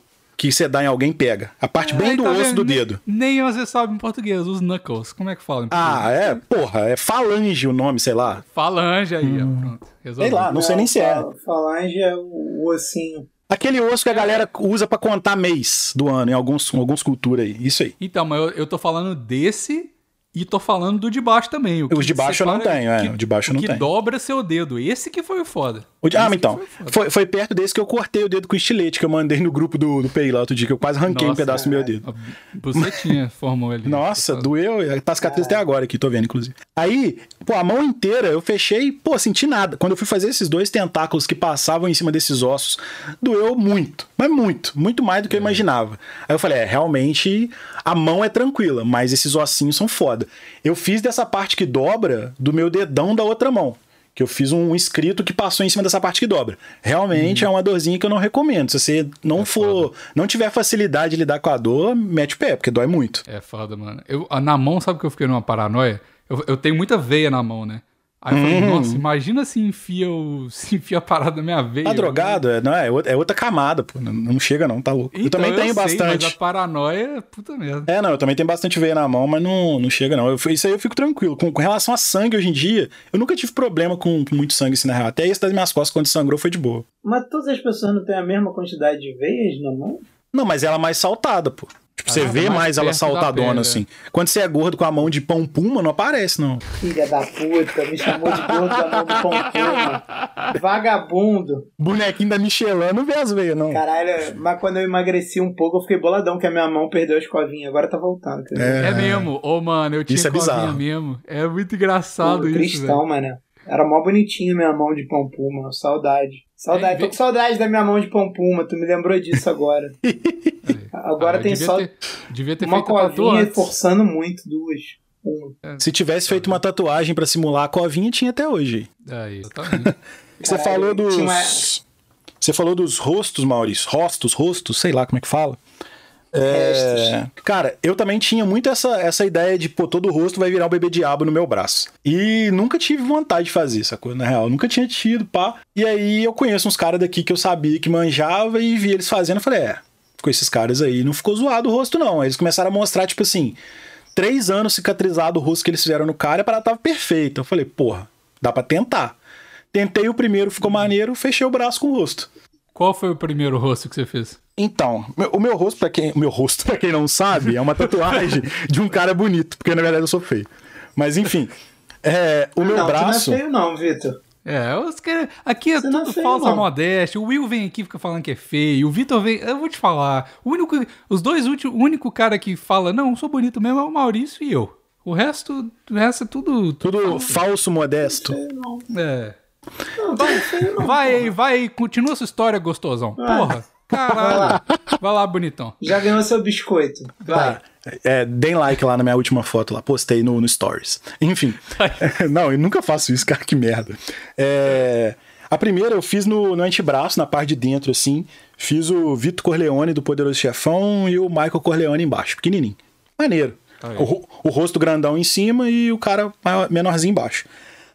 que você dá em alguém pega. A parte bem Aí do tá osso vendo? do dedo. Nem você sabe em português, os knuckles. Como é que fala em português? Ah, é, porra, é falange o nome, sei lá. Falange aí, ó. Pronto. Sei lá, não sei nem se é. fal- Falange é o, ossinho. Aquele osso que a galera usa pra contar mês do ano em alguns, em alguns culturas aí. Isso aí. Então, mas eu, eu tô falando desse e tô falando do de baixo também. O Os de baixo eu não tenho, é, que- o de baixo eu não que tenho. dobra seu dedo. Esse que foi o foda. O de- ah, que então. foi o. Foi, foi perto desse que eu cortei o dedo com estilete que eu mandei no grupo do, do PI lá outro dia, que eu quase arranquei um Nossa, pedaço do meu dedo. Você tinha, formou ali. Nossa, doeu. Tá cicatriz até agora aqui, tô vendo, inclusive. Aí, pô, a mão inteira eu fechei, pô, senti nada. Quando eu fui fazer esses dois tentáculos que passavam em cima desses ossos, doeu muito. Mas muito, muito mais do que eu imaginava. Aí eu falei, é, realmente a mão é tranquila, mas esses ossinhos são foda. Eu fiz dessa parte que dobra do meu dedão da outra mão. Que eu fiz um escrito que passou em cima dessa parte que dobra. Realmente é uma dorzinha que eu não recomendo. Se você não for, não tiver facilidade de lidar com a dor, mete o pé, porque dói muito. É foda, mano. Eu, na mão, sabe que eu fiquei numa paranoia? Eu, eu tenho muita veia na mão, né? Aí eu falei, Hum. nossa, imagina se enfia, o, se enfia a parada na minha veia. Tá drogado? É, não, é, outra, é outra camada, pô. Não, não chega, não, tá louco. eu Então, também tenho sei, bastante. Mas a paranoia, puta merda. É, não, eu também tenho bastante veia na mão, mas não, não chega, não. Eu, isso aí eu fico tranquilo. Com, com relação a sangue hoje em dia, eu nunca tive problema com, com muito sangue assim, na real. Até esse das minhas costas, quando sangrou, foi de boa. Mas todas as pessoas não têm a mesma quantidade de veias na mão? Não, mas ela é mais saltada, pô. Tipo, você vê mais mais ela saltadona, pele, é. assim. Quando você é gordo com a mão de pão puma, não aparece, não. Filha da puta, me chamou de gordo da mão do pão puma. Vagabundo. Bonequinho da Michelin não vê as veias, não. Caralho, mas quando eu emagreci um pouco, eu fiquei boladão que a minha mão perdeu a escovinha. Agora tá voltando. É. É, mesmo. Ô, mano, eu tinha Isso é covinha bizarro. mesmo. É muito engraçado Pô, isso, cristão, velho. mano. Era mó bonitinha minha mão de pão puma. Saudade. Saudade. É, Tô com saudade da minha mão de pão puma. Tu me lembrou disso agora. Agora Ah, tem devia só ter- devia ter uma covinha forçando muito duas. Um. Se tivesse feito uma tatuagem pra simular a covinha, tinha até hoje. Aí, exatamente. Você Caralho, falou dos. uma- Você falou dos rostos, Maurício. Rostos, rostos, sei lá como é que fala. É, Cara, eu também tinha muito essa, essa ideia de, pô, todo rosto vai virar um bebê diabo no meu braço. E nunca tive vontade de fazer essa coisa, na real. Nunca tinha tido, pá. E aí eu conheço uns caras daqui que eu sabia que manjava e vi eles fazendo. Eu falei, é, com esses caras aí não ficou zoado o rosto, não. Aí eles começaram a mostrar, tipo assim, três anos cicatrizado o rosto que eles fizeram no cara e a parada tava perfeita. Eu falei, porra, dá pra tentar. Tentei o primeiro, ficou maneiro, fechei o braço com o rosto. Qual foi o primeiro rosto que você fez? Então, meu- o meu rosto, pra quem, o meu rosto, pra quem não sabe, é uma tatuagem de um cara bonito, porque na verdade eu sou feio. Mas enfim, é, o meu não, braço. não é feio, não, Vitor. É, os caras. Aqui é Você é tudo feio, falsa não. modéstia. O Will vem aqui e fica falando que é feio. O Vitor vem. Eu vou te falar. O único. Os dois últimos. O único cara que fala, não, eu sou bonito mesmo é o Maurício e eu. O resto. O resto é tudo. Tudo falso, modesto. É. Não, tu não é feio, não. Vai aí, vai aí. Continua sua história, gostosão. Porra. Caralho. Vai lá, bonitão. Já ganhou seu biscoito. Vai. É, deem like lá na minha última foto lá, postei no, no Stories. Enfim. não, eu nunca faço isso, cara, que merda. É, a primeira eu fiz no, no antebraço, na parte de dentro, assim. Fiz o Vitor Corleone do Poderoso Chefão e o Michael Corleone embaixo, pequenininho. Maneiro. Aí. O, o rosto grandão em cima e o cara menorzinho embaixo.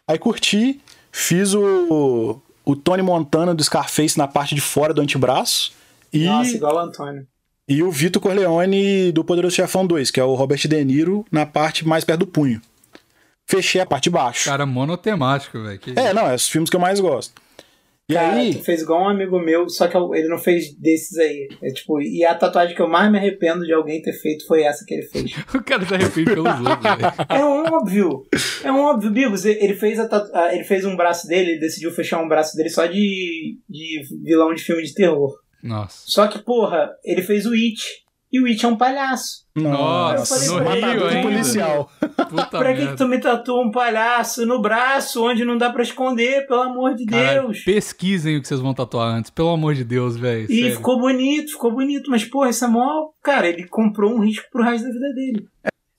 Aí curti, fiz o, o Tony Montana do Scarface na parte de fora do antebraço. E, Nossa, igual o Antônio. e o Vitor Corleone do Poderoso Chefão 2, que é o Robert De Niro na parte mais perto do punho. Fechei a parte de baixo. Cara monotemático, velho. Que- É, não, é os filmes que eu mais gosto. E Cara, aí, tu fez igual um amigo meu, só que ele não fez desses aí. É tipo, e a tatuagem que eu mais me arrependo de alguém ter feito foi essa que ele fez. O cara se arrepende pelos outros, velho. É óbvio. É um óbvio, Bigos. Ele fez, a tatu- a- ele fez um braço dele, ele decidiu fechar um braço dele só de, de vilão de filme de terror. Nossa. Só que, porra, ele fez o It. E o It é um palhaço. Nossa, Eu falei, no Rio ainda. policial. Puta pra que, que tu me tatuou um palhaço no braço onde não dá pra esconder, pelo amor de Caralho, Deus? pesquisem o que vocês vão tatuar antes, pelo amor de Deus, velho. E sério. ficou bonito, ficou bonito. Mas, porra, esse é mó. Cara, ele comprou um risco pro resto da vida dele.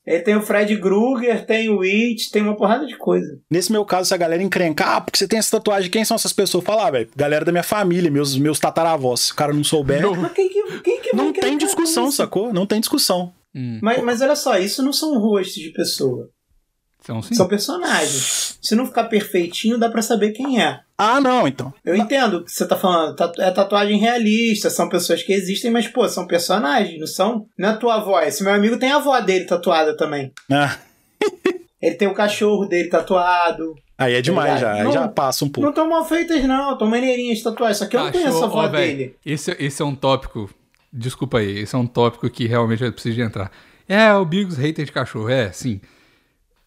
Ele tem o Fred Krueger, tem o It, tem uma porrada de coisa. Nesse meu caso, se a galera encrencar, ah, porque você tem essa tatuagem, quem são essas pessoas? Falar, velho, galera da minha família, meus, meus tataravós. Se o cara não souber, Não. Mas quem que, quem que não tem discussão, sacou? Não tem discussão. Hum, Mas, mas olha só, isso não são rostos de pessoa. então, sim. São personagens. Se não ficar perfeitinho, dá pra saber quem é. Ah, não, então. Eu entendo o que você tá falando. tatu- É tatuagem realista, são pessoas que existem, mas, pô, são personagens, não são? Não é a tua avó. Esse meu amigo tem a avó dele tatuada também. Ah, Ele tem o cachorro dele tatuado. aí é demais já, aí Não. já passa um pouco. Não tão mal feitas, não. Tão maneirinhas tatuagens. Só que eu não conheço a Cachorro- avó ó, dele. Esse, esse é um tópico. Desculpa aí, esse é um tópico que realmente eu preciso de entrar. É, o Bigos hater de cachorro, é, sim.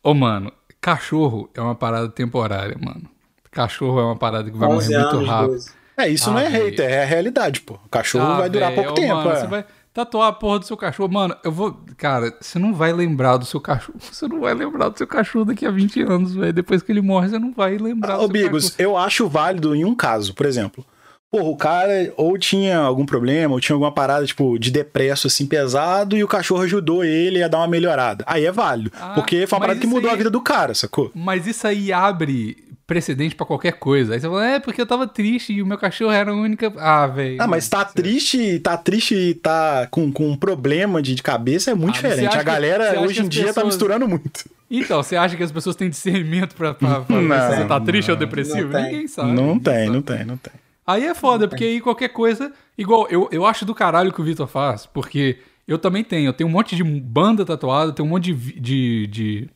Ô, mano, cachorro é uma parada temporária, mano. Cachorro é uma parada que vai 11 morrer muito anos, rápido. 12. É, isso Ah, não é véi. hater, é a realidade, pô. O cachorro Ah, vai durar véi, pouco ô, tempo, mano, é. Você vai tatuar a porra do seu cachorro. Mano, eu vou. Cara, você não vai lembrar do seu cachorro. Você não vai lembrar do seu cachorro daqui a 20 anos, velho. Depois que ele morre, você não vai lembrar do Ô, seu Bigos, cachorro. eu acho válido em um caso, por exemplo. Porra, o cara ou tinha algum problema, ou tinha alguma parada, tipo, de depresso, assim, pesado, e o cachorro ajudou ele a dar uma melhorada. Aí é válido. Ah, porque foi uma parada que mudou aí- a vida do cara, sacou? Mas isso aí abre precedente pra qualquer coisa. Aí você fala, é porque eu tava triste e o meu cachorro era a única. Ah, velho. Ah, mas tá triste, tá triste e tá com, com um problema de, de cabeça é muito Ah, diferente. A que- galera acha hoje que em dia tá pessoas- misturando muito. Então, você acha que as pessoas têm discernimento pra, pra, pra ver Não, se você tá triste ou depressivo? não. Ninguém sabe. não ninguém tem, sabe. não tem, não tem. Aí é foda, porque aí qualquer coisa. Igual, eu, eu acho do caralho que o Vitor faz, porque eu também tenho. Eu tenho um monte de banda tatuada, tenho um monte de, de, de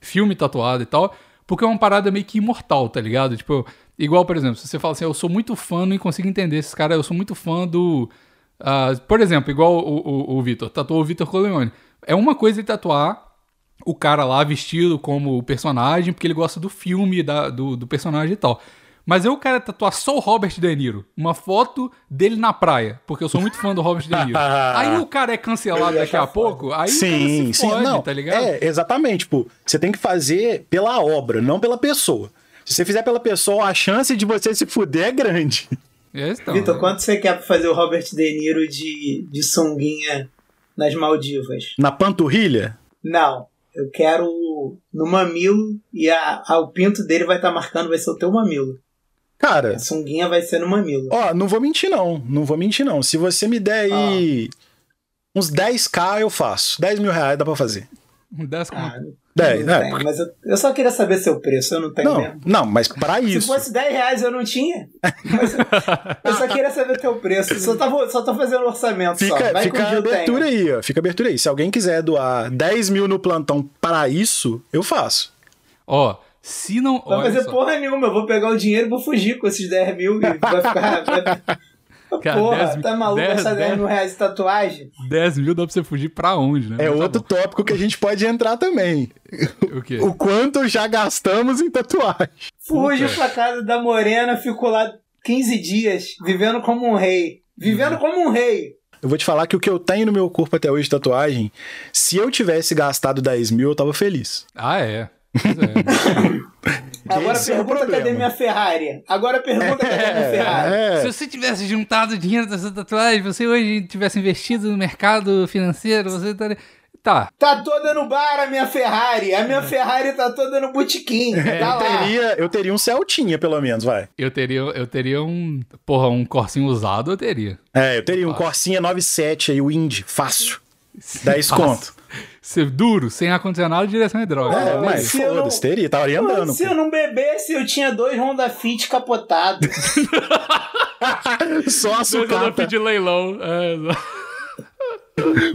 filme tatuado e tal, porque é uma parada meio que imortal, tá ligado? Tipo, igual, por exemplo, se você fala assim, eu sou muito fã, não consigo entender esses caras, eu sou muito fã do. ah, por exemplo, igual o, o, o Vitor, tatuou o Vitor Corleone. É uma coisa ele tatuar o cara lá vestido como personagem, porque ele gosta do filme, da, do, do personagem e tal. Mas eu quero tatuar só o Robert De Niro. Uma foto dele na praia, porque eu sou muito fã do Robert De Niro. aí o cara é cancelado daqui a pouco, aí sim, o cara se sim, fode, não. tá ligado? É, exatamente, tipo, você tem que fazer pela obra, não pela pessoa. Se você fizer pela pessoa, a chance de você se fuder é grande. É, então, Vitor, né? quanto você quer pra fazer o Robert De Niro de, de sunguinha nas Maldivas? Na panturrilha, Não. Eu quero no, mamilo e a, a- o pinto dele vai estar marcando, vai ser o teu mamilo. Cara, A sunguinha vai ser no mamilo. ó, não vou mentir não. Não vou mentir não. Se você me der aí uns 10k, eu faço. 10 mil reais dá pra fazer. Um 10 Ah, conto. 10, não né? tem, mas eu, eu só queria saber seu preço, eu não tenho Não, mesmo. não, mas pra Se isso. fosse 10 reais eu não tinha. Mas eu, eu só queria saber teu preço. Só, tava, só tô fazendo orçamento só. Fica, Vai fica a tenho. abertura aí, ó. Fica a abertura aí. Se alguém quiser doar 10 mil no plantão para isso, eu faço. Ó, se não. Vai olha fazer só. porra nenhuma. Eu vou pegar o dinheiro e vou fugir com esses 10 mil e vai ficar. Vai... Cara, porra, 10 tá maluco 10, gastar 10 10. mil reais de tatuagem? 10 mil dá pra você fugir pra onde, né? É Mas tá outro tópico que a gente pode entrar também. O quê? O quanto já gastamos em tatuagem. Fujo Puta. pra casa da Morena, fico lá 15 dias, vivendo como um rei. Vivendo Uhum. como um rei. Eu vou te falar que o que eu tenho no meu corpo até hoje de tatuagem, se eu tivesse gastado 10 mil, eu tava feliz. Ah, é. É. Agora Esse é o pergunta cadê problema. minha Ferrari. Agora pergunta cadê minha Ferrari. É, Se você tivesse juntado o dinheiro dessa tatuagem, você hoje tivesse investido no mercado financeiro, você estaria. Tá. Tá toda no bar a minha Ferrari. A É. minha Ferrari tá toda no botequim. Tá eu teria, eu teria um Celtinha, pelo menos, vai. Eu teria, eu teria um. Porra, um corsinho usado eu teria. É, eu teria um. Corsinha 97 aí, o Indy, fácil. 10 Fácil. conto. Ser duro, sem ar-condicionado e direção hidráulica. É, Pô, mas se eu foda-se, não- teria, estaria Pô, andando. se eu não bebesse, eu tinha dois Honda Fit capotados. pô. Só a Dois sucata. Honda Fit de leilão. É.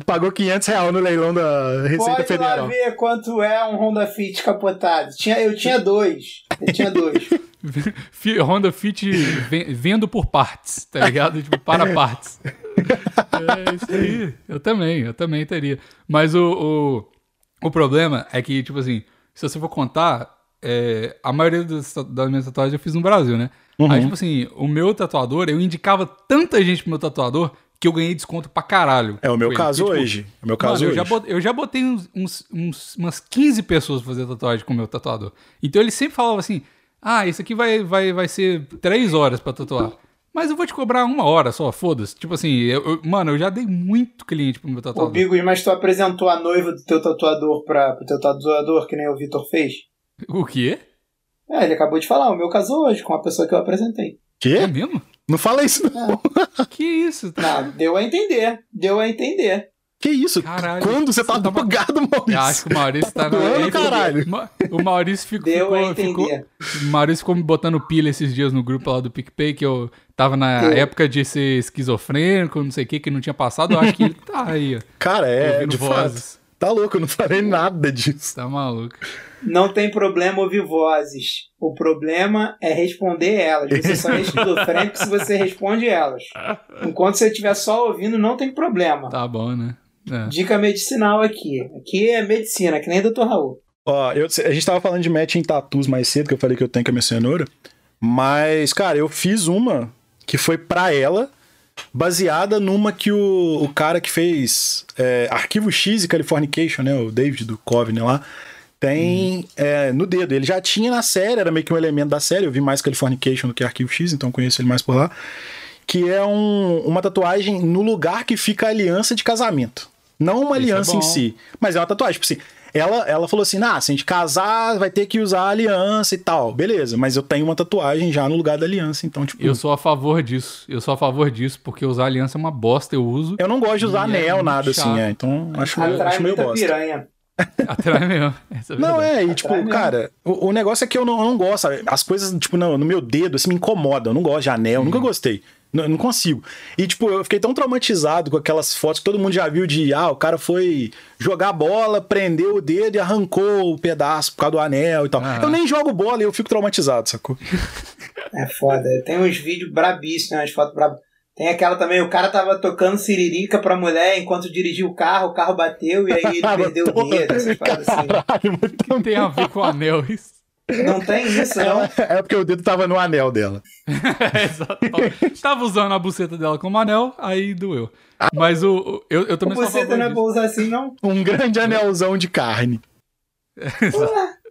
Pagou 500 reais no leilão da Receita Pode lá Federal. ver quanto é um Honda Fit capotado. Tinha, eu tinha dois. Eu tinha dois. Honda Fit ven- vendo por partes, tá ligado? tipo, para partes. É isso aí. Eu também, eu também teria. Mas o, o, o problema é que, tipo assim, se você for contar, é, a maioria das, das minhas tatuagens eu fiz no Brasil, né? Aí, tipo assim, o meu tatuador, eu indicava tanta gente pro meu tatuador que eu ganhei desconto pra caralho. É o meu caso Porque, tipo, hoje. É o meu caso Mano, eu hoje. já, botei, eu já botei uns, uns- uns- umas 15 pessoas pra fazer tatuagem com o meu tatuador. Então ele sempre falava assim: ah, isso aqui vai, vai, vai ser 3 horas pra tatuar. Mas eu vou te cobrar uma hora só, foda-se. Tipo assim, eu- eu- mano, eu já dei muito cliente pro meu Ô, tatuador. Bigos, mas tu apresentou a noiva do teu tatuador pra, pro teu tatuador, que nem o Vitor fez? O quê? É, ele acabou de falar, o meu casou hoje com a pessoa que eu apresentei. É Quê? mesmo? Não fala isso, não. Que isso? Não, deu a entender. Deu a entender. Que isso? Caralho. Quando você tá Você tá drogado, Eu acho Maurício? que o Maurício tá na. doando, ele ficou- caralho. O Maurício ficou. Deu a ficou, ficou- entender. O Maurício ficou me botando pilha esses dias no grupo lá do PicPay, que eu tava na Eu- época de ser esquizofrênico, não sei o que, que não tinha passado. Eu acho que ele tá aí, ó. Cara, é, de vozes. fato. Tá louco, eu não falei nada disso. Tá maluco. Não tem problema ouvir vozes. O problema é responder elas. Você só é esquizofrênico se você responde elas. Enquanto você estiver só ouvindo, não tem problema. Tá bom, né? É. Dica medicinal aqui. Aqui é medicina, que nem Dr. Raul. Ó, eu- a gente tava falando de match em tatus mais cedo, que eu falei que eu tenho com a minha cenoura. Mas, cara, eu fiz uma que foi pra ela, baseada numa que o, o cara que fez é, Arquivo X e Californication, né? O David do Coveney lá, tem é, no dedo. Ele já tinha na série, era meio que um elemento da série. Eu vi mais Californication do que Arquivo X, então conheço ele mais por lá. Que é um- uma tatuagem no lugar que fica a aliança de casamento. Não uma Isso é aliança em bom. si, mas é uma tatuagem. Tipo assim, ela, ela falou assim: ah, se a gente casar, vai ter que usar a aliança e tal. Beleza, mas eu tenho uma tatuagem já no lugar da aliança, então, tipo. Eu sou a favor disso. Eu sou a favor disso, porque usar aliança é uma bosta, eu uso. Eu não gosto de usar é anel, muito nada chato. assim, é. Então, acho meio, Atrai acho meio muita bosta. piranha. Atrai mesmo. Essa é Não, é, e Atrai tipo, mesmo. cara, o, o negócio é que eu não, eu não gosto, sabe? As coisas, tipo, no, no meu dedo, assim, me incomodam. Eu não gosto de anel, nunca gostei. Não, não consigo. E, tipo, eu fiquei tão traumatizado com aquelas fotos que todo mundo já viu de, ah, o cara foi jogar bola, prendeu o dedo e arrancou o pedaço por causa do anel e tal. Ah. Eu nem jogo bola e eu fico traumatizado, sacou? É foda. Tem uns vídeos brabíssimos, umas fotos brabas. Tem aquela também, o cara tava tocando siririca pra mulher enquanto dirigia o carro, o carro bateu e aí ele perdeu o dedo. Essas paradas assim. Caralho, muito Não tem a ver com anel isso. Não tem isso, não. É porque o dedo tava no anel dela. É, Exato. Tava usando a buceta dela como anel, aí doeu. Mas o, o- eu, eu também sou a Você favor não é pra usar assim, não? Um grande anelzão de carne.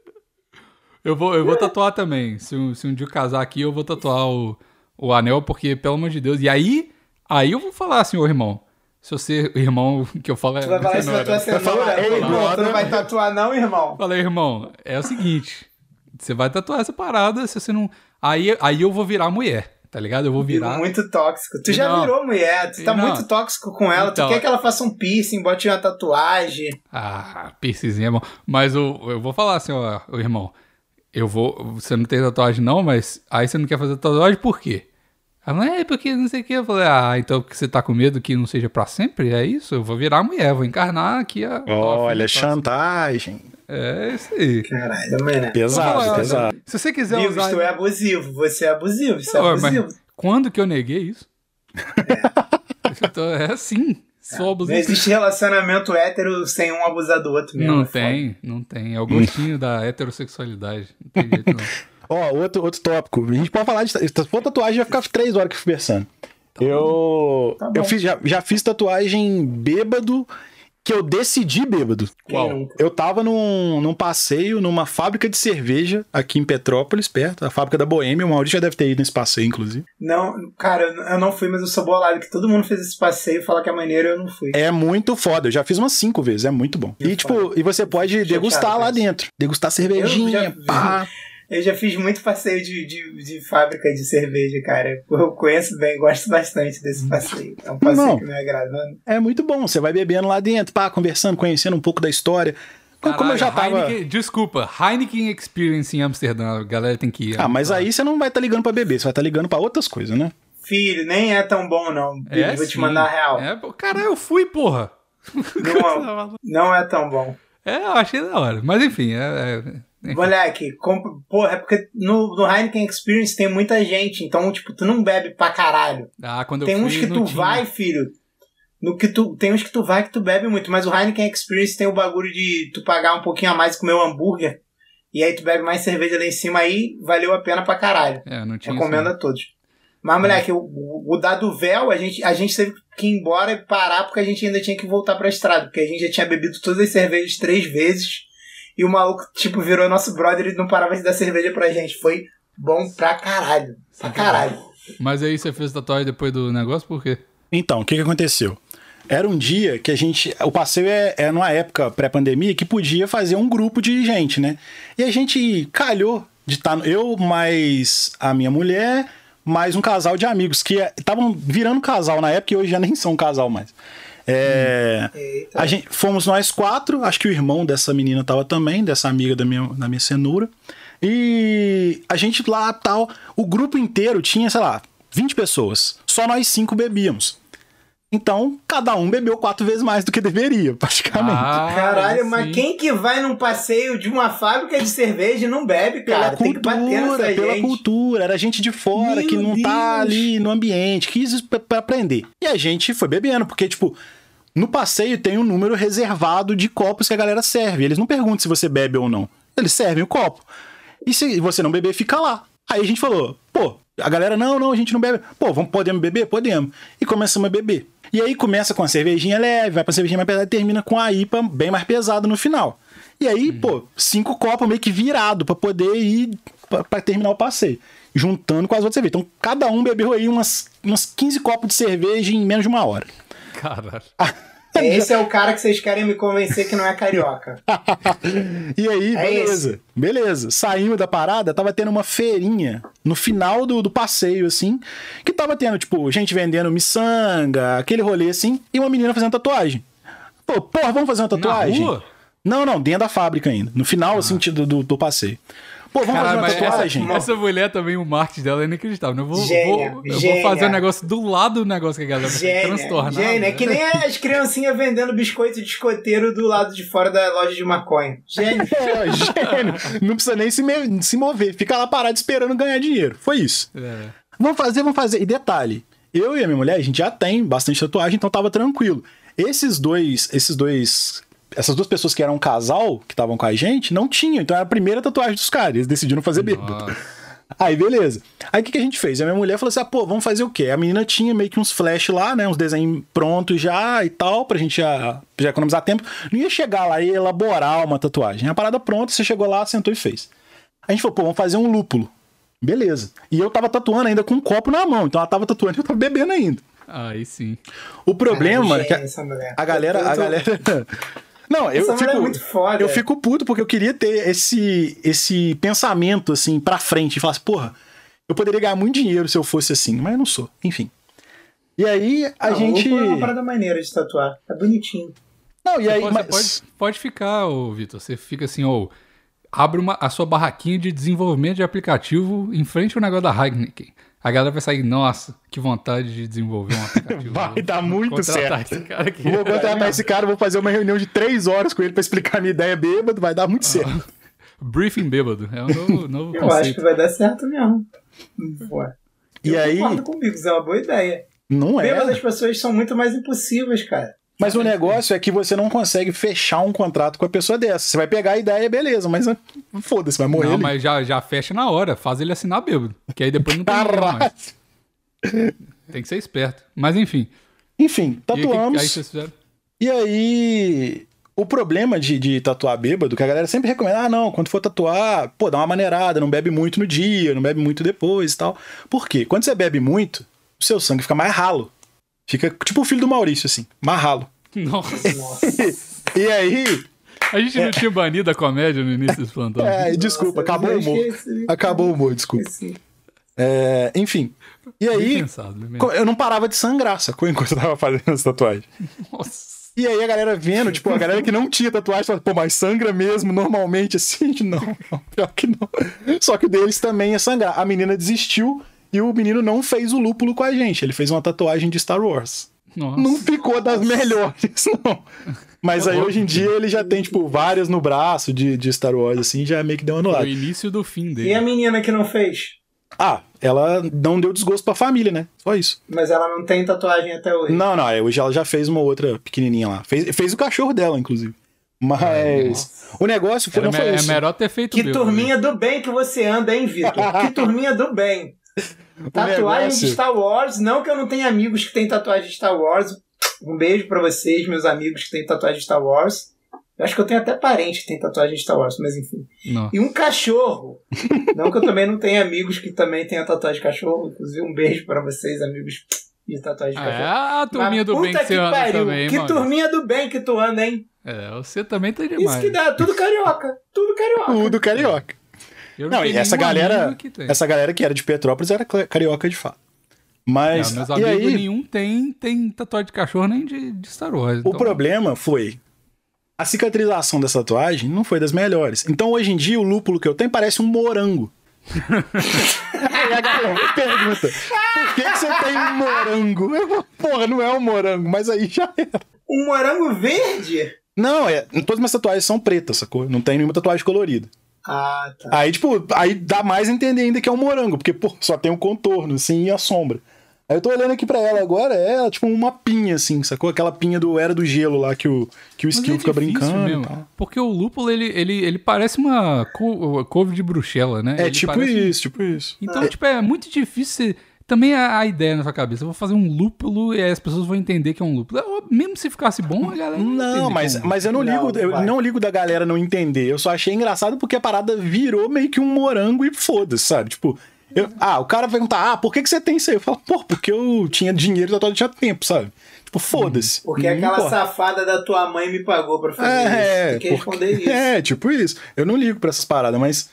Eu vou, eu vou tatuar também. Se, um- se um dia eu casar aqui, eu vou tatuar o, o anel, porque, pelo amor de Deus. E aí, aí eu vou falar assim, ô irmão, Se você, irmão, que eu falo é. Tu vai falar isso na tua cenoura. Ei, irmão, tu agora- não vai tatuar não, irmão? Falei, irmão, é o seguinte. Você vai tatuar essa parada, se você não. Aí, aí eu vou virar mulher, tá ligado? Eu vou virar. Muito tóxico. Tu já Não. virou mulher, tu tá Não. muito tóxico com ela. Então. Tu quer que ela faça um piercing, bote uma tatuagem. Ah, piercingzinho é bom. Mas eu, eu vou falar assim, ó, irmão. Eu vou. Você não tem tatuagem, não, mas aí você não quer fazer tatuagem por quê? Ela, é, porque não sei o que. Eu falei, ah, então porque você tá com medo que não seja pra sempre? É isso? Eu vou virar mulher, vou encarnar aqui a. Olha, a- chantagem. É isso aí. Caralho, mano. Pesado, Vou falar, pesado. Se você quiser Amigos, usar. tu é abusivo. Você é abusivo. Isso é Não, mas abusivo. quando que eu neguei isso? Então, é assim. Sou Não abusivo. existe relacionamento hétero sem um abusar do outro mesmo. Não é foda. tem, não tem. É o gostinho da heterossexualidade. Não tem jeito, não. Ó, outro, outro tópico. A gente pode falar de. Se for tatuagem, vai ficar três horas aqui conversando. eu. Tá eu fiz, já, já fiz tatuagem bêbado que eu decidi bêbado. Qual? nunca? Eu tava num, num passeio numa fábrica de cerveja aqui em Petrópolis, perto, a fábrica da Boêmia. O Maurício já deve ter ido nesse passeio, inclusive. Não, cara, eu não fui, mas eu sou bolado que todo mundo fez esse passeio e fala que é maneiro e eu não fui. É muito foda. Eu já fiz umas cinco vezes, é muito bom. E, tipo, foda. e você pode Chateado degustar lá isso. dentro. Degustar cervejinha, vi. Eu já fiz muito passeio de, de, de fábrica de cerveja, cara. Eu conheço bem, gosto bastante desse passeio. É um passeio Não. que me agrada. mano. É muito bom. Você vai bebendo lá dentro, pá, conversando, conhecendo um pouco da história. Como- Como eu já Caralho, tava. Heineken- desculpa, Heineken Experience em Amsterdã. A galera tem que ir. Ah, mas aí você não vai estar ligando pra beber, você vai estar ligando pra outras coisas, né? Filho, nem é tão bom, não. É, Vou te sim. mandar a real. É, caralho, eu fui, porra. Não, não é tão bom. É, eu achei da hora. Mas enfim, é. é- Moleque, compra... porra, é porque no, no Heineken Experience tem muita gente, então, tipo, tu não bebe pra caralho. Ah, quando eu Tem fui, uns que tu tinha. vai, filho. No que tu, tem uns que tu vai que tu bebe muito, mas o Heineken Experience tem o bagulho de tu pagar um pouquinho a mais e comer um hambúrguer. E aí tu bebe mais cerveja lá em cima, aí valeu a pena pra caralho. É, não tinha. Recomendo a todos. Mas, moleque, o, o da do véu, a gente, a gente teve que ir embora e parar porque a gente ainda tinha que voltar pra estrada. Porque a gente já tinha bebido todas as cervejas três vezes. E o maluco, tipo, virou nosso brother e não parava de dar cerveja pra gente. Foi bom pra caralho. Pra caralho. Mas aí você fez tatuagem depois do negócio, por quê? Então, o que, que aconteceu? Era um dia que a gente. O passeio é, é numa época pré-pandemia que podia fazer um grupo de gente, né? E a gente calhou de estar. eu mais a minha mulher, mais um casal de amigos que estavam virando casal na época e hoje já nem são um casal mais. É, a gente, fomos nós quatro, acho que o irmão dessa menina tava também, dessa amiga da minha, da minha cenoura. E a gente lá tal, o grupo inteiro tinha, sei lá, 20 pessoas. Só nós cinco bebíamos. Então, cada um bebeu quatro vezes mais do que deveria, praticamente. Ah, Caralho, sim. mas quem que vai num passeio de uma fábrica de cerveja e não bebe, pela cara? Tem que bater cultura, nessa pela gente. cultura. Era gente de fora Meu que não tá Deus. ali no ambiente, quis pra aprender. E a gente foi bebendo, porque, tipo, no passeio tem um número reservado de copos que a galera serve. Eles não perguntam se você bebe ou não. Eles servem o copo. E se você não beber, fica lá. Aí a gente falou, pô, a galera, não, não, a gente não bebe. Pô, vamos, podemos beber? Podemos. E começamos a beber. E aí começa com a cervejinha leve, vai pra cervejinha mais pesada e termina com a IPA bem mais pesada no final. E aí, pô, cinco copos meio que virado pra poder ir pra, pra terminar o passeio. Juntando com as outras cervejas. Então, cada um bebeu aí umas, umas 15 copos de cerveja em menos de uma hora. Caralho. Esse é o cara que vocês querem me convencer que não é carioca. e aí, É beleza. Beleza. Saímos da parada, tava tendo uma feirinha no final do, do passeio, assim, que tava tendo, tipo, gente vendendo miçanga, aquele rolê assim, e uma menina fazendo tatuagem. Pô, porra, vamos fazer uma tatuagem? Na rua? Não, não, dentro da fábrica ainda. No final, assim, do, do, do passeio. Pô, vamos fazer uma tatuagem? essa, essa mulher também, o marketing dela é inacreditável. Eu vou, Gênia, vou, eu gênia. vou fazer um negócio do lado do negócio que a galera Gênia, gênia. É que nem as criancinhas vendendo biscoito de escoteiro do lado de fora da loja de maconha. Gênio. É, gênio. Não precisa nem se, me- se mover. Fica lá parado esperando ganhar dinheiro. Foi isso. É. Vamos fazer, vamos fazer. E detalhe, eu e a minha mulher, a gente já tem bastante tatuagem, então tava tranquilo. Esses dois, esses dois, essas duas pessoas que eram um casal, que estavam com a gente, não tinham. Então era a primeira tatuagem dos caras. Eles decidiram fazer bêbado. Nossa. Aí, beleza. Aí o que, que a gente fez? A minha mulher falou assim: ah, pô, vamos fazer o quê? A menina tinha meio que uns flash lá, né? Uns desenhos prontos já e tal, pra gente já, já economizar tempo. Não ia chegar lá e elaborar uma tatuagem. A parada pronta, você chegou lá, sentou e fez. A gente falou, pô, vamos fazer um lúpulo. Beleza. E eu tava tatuando ainda com um copo na mão. Então ela tava tatuando e eu tava bebendo ainda. Aí sim. O problema é que a, a galera. Eu A tô- galera. Não, eu Essa mulher fico, é muito foda. eu fico puto porque eu queria ter esse, esse pensamento, assim, pra frente. E falar assim, porra, eu poderia ganhar muito dinheiro se eu fosse assim, mas eu não sou. Enfim. E aí, a Não, gente. é uma parada maneira de tatuar. É bonitinho. Não, e Você aí, pode, mas... você pode, pode ficar, ô, Vitor. Você fica assim, ó. Abre uma, a sua barraquinha de desenvolvimento de aplicativo em frente ao negócio da Heineken. A galera vai sair, nossa, que vontade de desenvolver um aplicativo. Vai Vou dar muito contratar certo. esse cara aqui. Vou contratar esse cara, vou fazer uma reunião de três horas com ele pra explicar minha ideia bêbado, vai dar muito certo. Briefing bêbado. É um novo, novo Eu acho que vai dar certo mesmo. Pô. E eu aí, concordo comigo, isso é uma boa ideia. não Bêbado, é. as pessoas são muito mais impossíveis, cara. Mas o negócio é que você não consegue fechar um contrato com a pessoa dessa. Você vai pegar a ideia, beleza, mas ah, foda-se, vai morrer. Não, mas já, já fecha na hora. Faz ele assinar bêbado. Que aí depois não tem mais. Tem que ser esperto. Mas enfim. Enfim, E aí, que- tatuamos. aí fizeram? E aí, o problema de, de tatuar bêbado, que a galera sempre recomenda, ah, não, quando for tatuar, pô, dá uma maneirada, não bebe muito no dia, não bebe muito depois e tal. Por quê? Quando você bebe muito, o seu sangue fica mais ralo. Fica tipo o filho do Maurício, assim, mais ralo. Nossa. Nossa. E aí, A gente não tinha banido a comédia no início desse plantão. é, desculpa, Nossa, acabou o humor. esqueci. Acabou o humor, desculpa. É, enfim. E Bem aí, pensado, eu não parava de sangrar, sacou? Enquanto eu tava fazendo essa tatuagem. Nossa. E aí a galera vendo, tipo, a galera que não tinha tatuagem fala, pô, mas sangra mesmo normalmente assim? Não, não, pior que não. Só que o deles também ia sangrar. A menina desistiu e o menino não fez o lúpulo com a gente. Ele fez uma tatuagem de Star Wars. Nossa. Não ficou das melhores, não. Mas aí hoje em dia ele já tem, tipo, várias no braço de, de Star Wars, assim, já meio que deu Foi o início do fim E a dele. menina que não fez? Ah, ela não deu desgosto pra família, né? Só isso. Mas ela não tem tatuagem até hoje. Não, não, é, hoje ela já fez uma outra pequenininha lá. Fez, fez o cachorro dela, inclusive. Mas o negócio foi, Era não foi me- é isso. melhor ter feito Que bêbado, turminha do bem que você anda, hein, Vitor? que turminha do bem. Tatuagem negócio- de Star Wars. Não que eu não tenha amigos que têm tatuagem de Star Wars. Um beijo pra vocês, meus amigos que têm tatuagem de Star Wars. Eu acho que eu tenho até parente que tem tatuagem de Star Wars, mas enfim. Não. E um cachorro. não que eu também não tenha amigos que também tenham tatuagem de cachorro. Inclusive, um beijo pra vocês, amigos de tatuagem de Ah, é cachorro. a turminha Mas do bem puta que você anda pariu, também, Que mano. turminha do bem que tu anda, hein? É, você também tá Isso demais. que dá, tudo carioca. Tudo carioca. Tudo carioca. Eu Não, tenho e essa galera, essa galera que era de Petrópolis era carioca de fato. Não, Mas meus e amigos aí, nenhum tem, tem tatuagem de cachorro nem de, de Star Wars. o então- problema foi a cicatrização dessa tatuagem não foi das melhores. Então hoje em dia o lúpulo que eu tenho parece um morango. Aí a galera me pergunta: por que, que você tem um morango? Eu falo, porra, não é um morango, mas aí já era. Um morango verde? Não, é, todas minhas tatuagens são pretas, sacou? Não tem nenhuma tatuagem colorida. Ah, tá. Aí, tipo, aí dá mais a entender ainda que é um morango, porque, pô, só tem o contorno, assim, e a sombra. Aí eu tô olhando aqui pra ela agora, é tipo uma pinha, assim, sacou? Aquela pinha do Era do Gelo lá que o, que o Mas Skill é fica brincando mesmo, e tal. Porque o lúpulo, ele, ele, ele parece uma cou- couve de bruxela, né? É Ele tipo parece um- isso, tipo isso. Então, tipo, é muito difícil. você- Também a, a ideia na sua cabeça, eu vou fazer um lúpulo e aí as pessoas vão entender que é um lúpulo. Mesmo se ficasse bom, a galera. Não, mas, é um mas eu não Não, ligo, eu vai. não ligo da galera não entender. Eu só achei engraçado porque a parada virou meio que um morango e foda-se, sabe? Tipo, eu- ah, o cara vai perguntar, ah, por que, que você tem isso aí? Eu falo, pô, porque eu tinha dinheiro e tatuagem tinha tempo, sabe? Tipo, foda-se. Porque Não aquela importa. safada da tua mãe me pagou pra fazer É, isso. Tem que porque- responder isso. é, tipo isso. Eu não ligo pra essas paradas, mas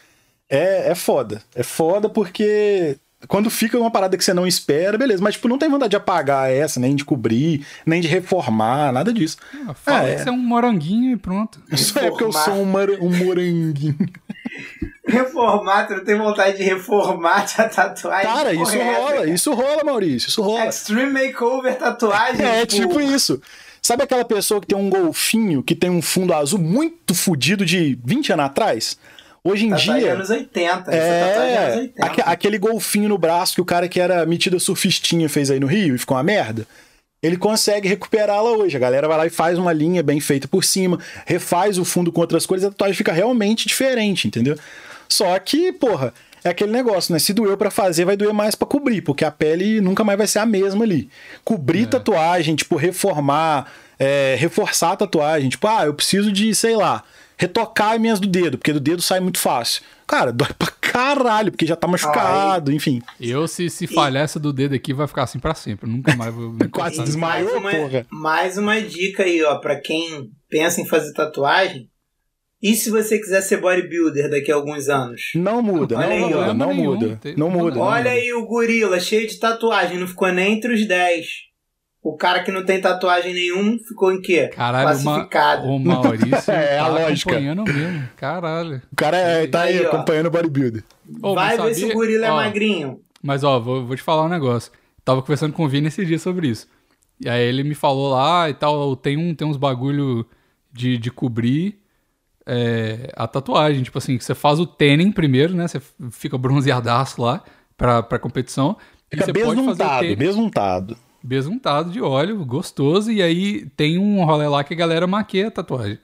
é, é foda. É foda porque quando fica uma parada que você não espera, beleza. Mas, tipo, não tem vontade de apagar essa, nem de cobrir, nem de reformar, nada disso. Ah, Fala É. que você é um moranguinho e pronto. Isso é porque eu sou um, um moranguinho. Reformar, tu não tem vontade de reformar a tatuagem? Cara, isso é essa, rola, cara? isso rola, Maurício, isso rola. Extreme Makeover tatuagem. É, tipo isso. Sabe aquela pessoa que tem um golfinho, que tem um fundo azul muito fudido de 20 anos atrás? Hoje em Tatuagem dia. anos 80. Essa tatuagem anos É, 80. aque- aquele golfinho no braço que o cara que era metida surfistinha fez aí no Rio e ficou uma merda. Ele consegue recuperá-la hoje. A galera vai lá e faz uma linha bem feita por cima, refaz o fundo com outras cores, a tatuagem fica realmente diferente, entendeu? Só que, porra, é aquele negócio, né? Se doeu pra fazer, vai doer mais pra cobrir, porque a pele nunca mais vai ser a mesma ali. Cobrir tatuagem, tipo, reformar, é, reforçar a tatuagem, tipo, ah, eu preciso de, sei lá, retocar as minhas do dedo, porque do dedo sai muito fácil. Cara, dói pra caralho, porque já tá machucado, enfim. Eu, se, se falhar essa do dedo aqui, vai ficar assim pra sempre. Nunca mais vou me Quase desmaiou, mais uma, porra. mais uma dica aí, ó, pra quem pensa em fazer tatuagem. E se você quiser ser bodybuilder daqui a alguns anos? Não muda, Olha não aí, muda, não muda. Não muda. não Olha muda. aí o gorila, cheio de tatuagem, não ficou nem entre os 10. O cara que não tem tatuagem nenhum ficou em quê? Caralho, Classificado. o Maurício É, a tá lógica. acompanhando mesmo. Caralho. O cara é, tá aí, Aí, acompanhando o bodybuilder. Ô, Vai ver se o gorila é ó, magrinho. Mas ó, vou, vou te falar um negócio. Tava conversando com o Vini esse dia sobre isso. E aí ele me falou lá e tal, tem, um, tem uns bagulho de, de cobrir é, a tatuagem. Tipo assim, que você faz o tanning primeiro, né? Você fica bronzeadaço lá pra, pra competição. e Fica você pode fazer o besuntado, besuntado. de óleo, gostoso. E aí tem um rolê lá que a galera maqueia a tatuagem.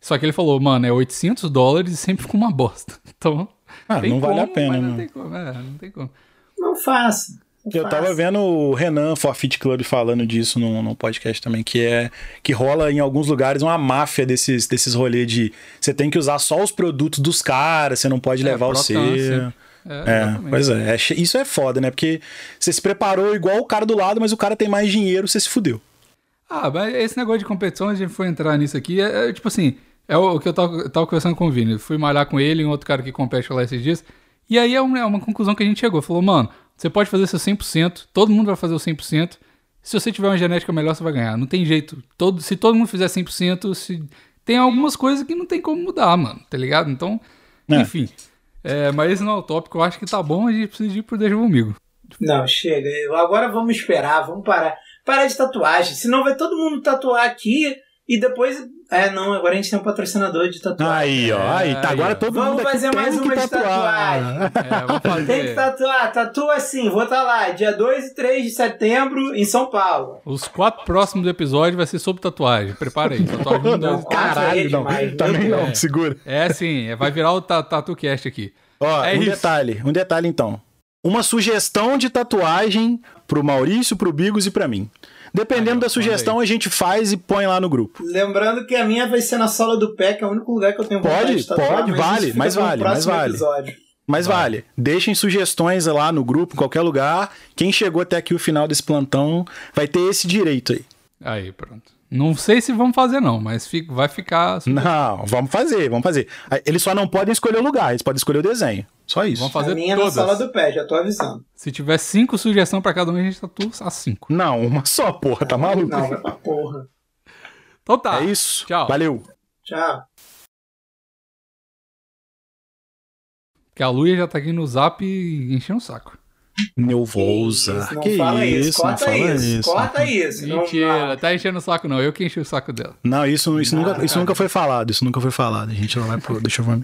Só que ele falou, mano, é 800 dólares e sempre fica uma bosta. Então, Ah, não vale a como, pena, mas né? Não tem como, é, não tem como. Não faça. não Eu tava vendo o Renan Forfeit Club falando disso num, num podcast também, que é que rola em alguns lugares uma máfia desses, desses rolês de você tem que usar só os produtos dos caras, você não pode É, levar o seu. É, É, pois é, é isso é foda, né? Porque você se preparou igual o cara do lado, mas o cara tem mais dinheiro, você se fudeu. Ah, mas esse negócio de competição, a gente foi entrar nisso aqui, é, é tipo assim, é o que eu tava, tava conversando com o Vini. Fui malhar com ele e um outro cara que compete lá esses dias. E aí é uma, é uma conclusão que a gente chegou. Falou, mano, você pode fazer seu 100%, todo mundo vai fazer o 100%. Se você tiver uma genética melhor, você vai ganhar. Não tem jeito. Todo, se todo mundo fizer 100%, se, tem algumas coisas que não tem como mudar, mano, tá ligado? Então, É. enfim. É, mas esse não é o tópico, eu acho que tá bom, a gente precisa ir pro Deixa Comigo. Não, chega. Agora vamos esperar, vamos parar. Parar de tatuagem. Senão vai todo mundo tatuar aqui e depois. É, não, agora a gente tem um patrocinador de tatuagem. Aí, ó, aí, tá, aí, agora ó. todo Vamos mundo aqui fazer tem mais uma de tatuar. É, vamos fazer. Tem que tatuar, tatua assim, vou estar lá, dia 2 e 3 de setembro em São Paulo. Os quatro próximos episódios vai ser sobre tatuagem. Prepara aí. Tatuagem Não, caralho, é não. demais, Também não, segura. É sim, é, vai virar o ta- TatuCast aqui. Ó, É um isso. detalhe, um detalhe então. Uma sugestão de tatuagem pro Maurício, pro Bigos e pra mim. Dependendo Aí, da sugestão, a gente faz e põe lá no grupo. Lembrando que a minha vai ser na sola do pé, que é o único lugar que eu tenho vontade Pode, de tatuar, pode, mas vale, mas vale, mas vale. episódio. Mas vale, deixem sugestões lá no grupo, em qualquer lugar. Quem chegou até aqui o final desse plantão vai ter esse direito aí. Aí, pronto. Não sei se vamos fazer, não, mas fica- vai ficar. Não, vamos fazer, vamos fazer. Aí, Eles só não podem escolher o lugar, eles podem escolher o desenho. Só isso. Vamos A fazer minha é na todas. sola do pé, já tô avisando. Se tiver cinco sugestões pra cada um, a gente tatua as cinco. Não, uma só, porra, tá maluco? Não, vai pra porra. Então tá. É isso. Tchau. Valeu. Tchau. Porque a Luia já tá aqui no zap enchendo o saco. Meu vou usar. Isso, não que fala isso, isso, não corta fala isso, isso. corta isso. não- Mentira, tá enchendo o saco não. Eu que enchi o saco dela. Não, isso, isso, Não, nunca, isso nunca foi falado. Isso nunca foi falado. A gente vai pro. Deixa eu ver.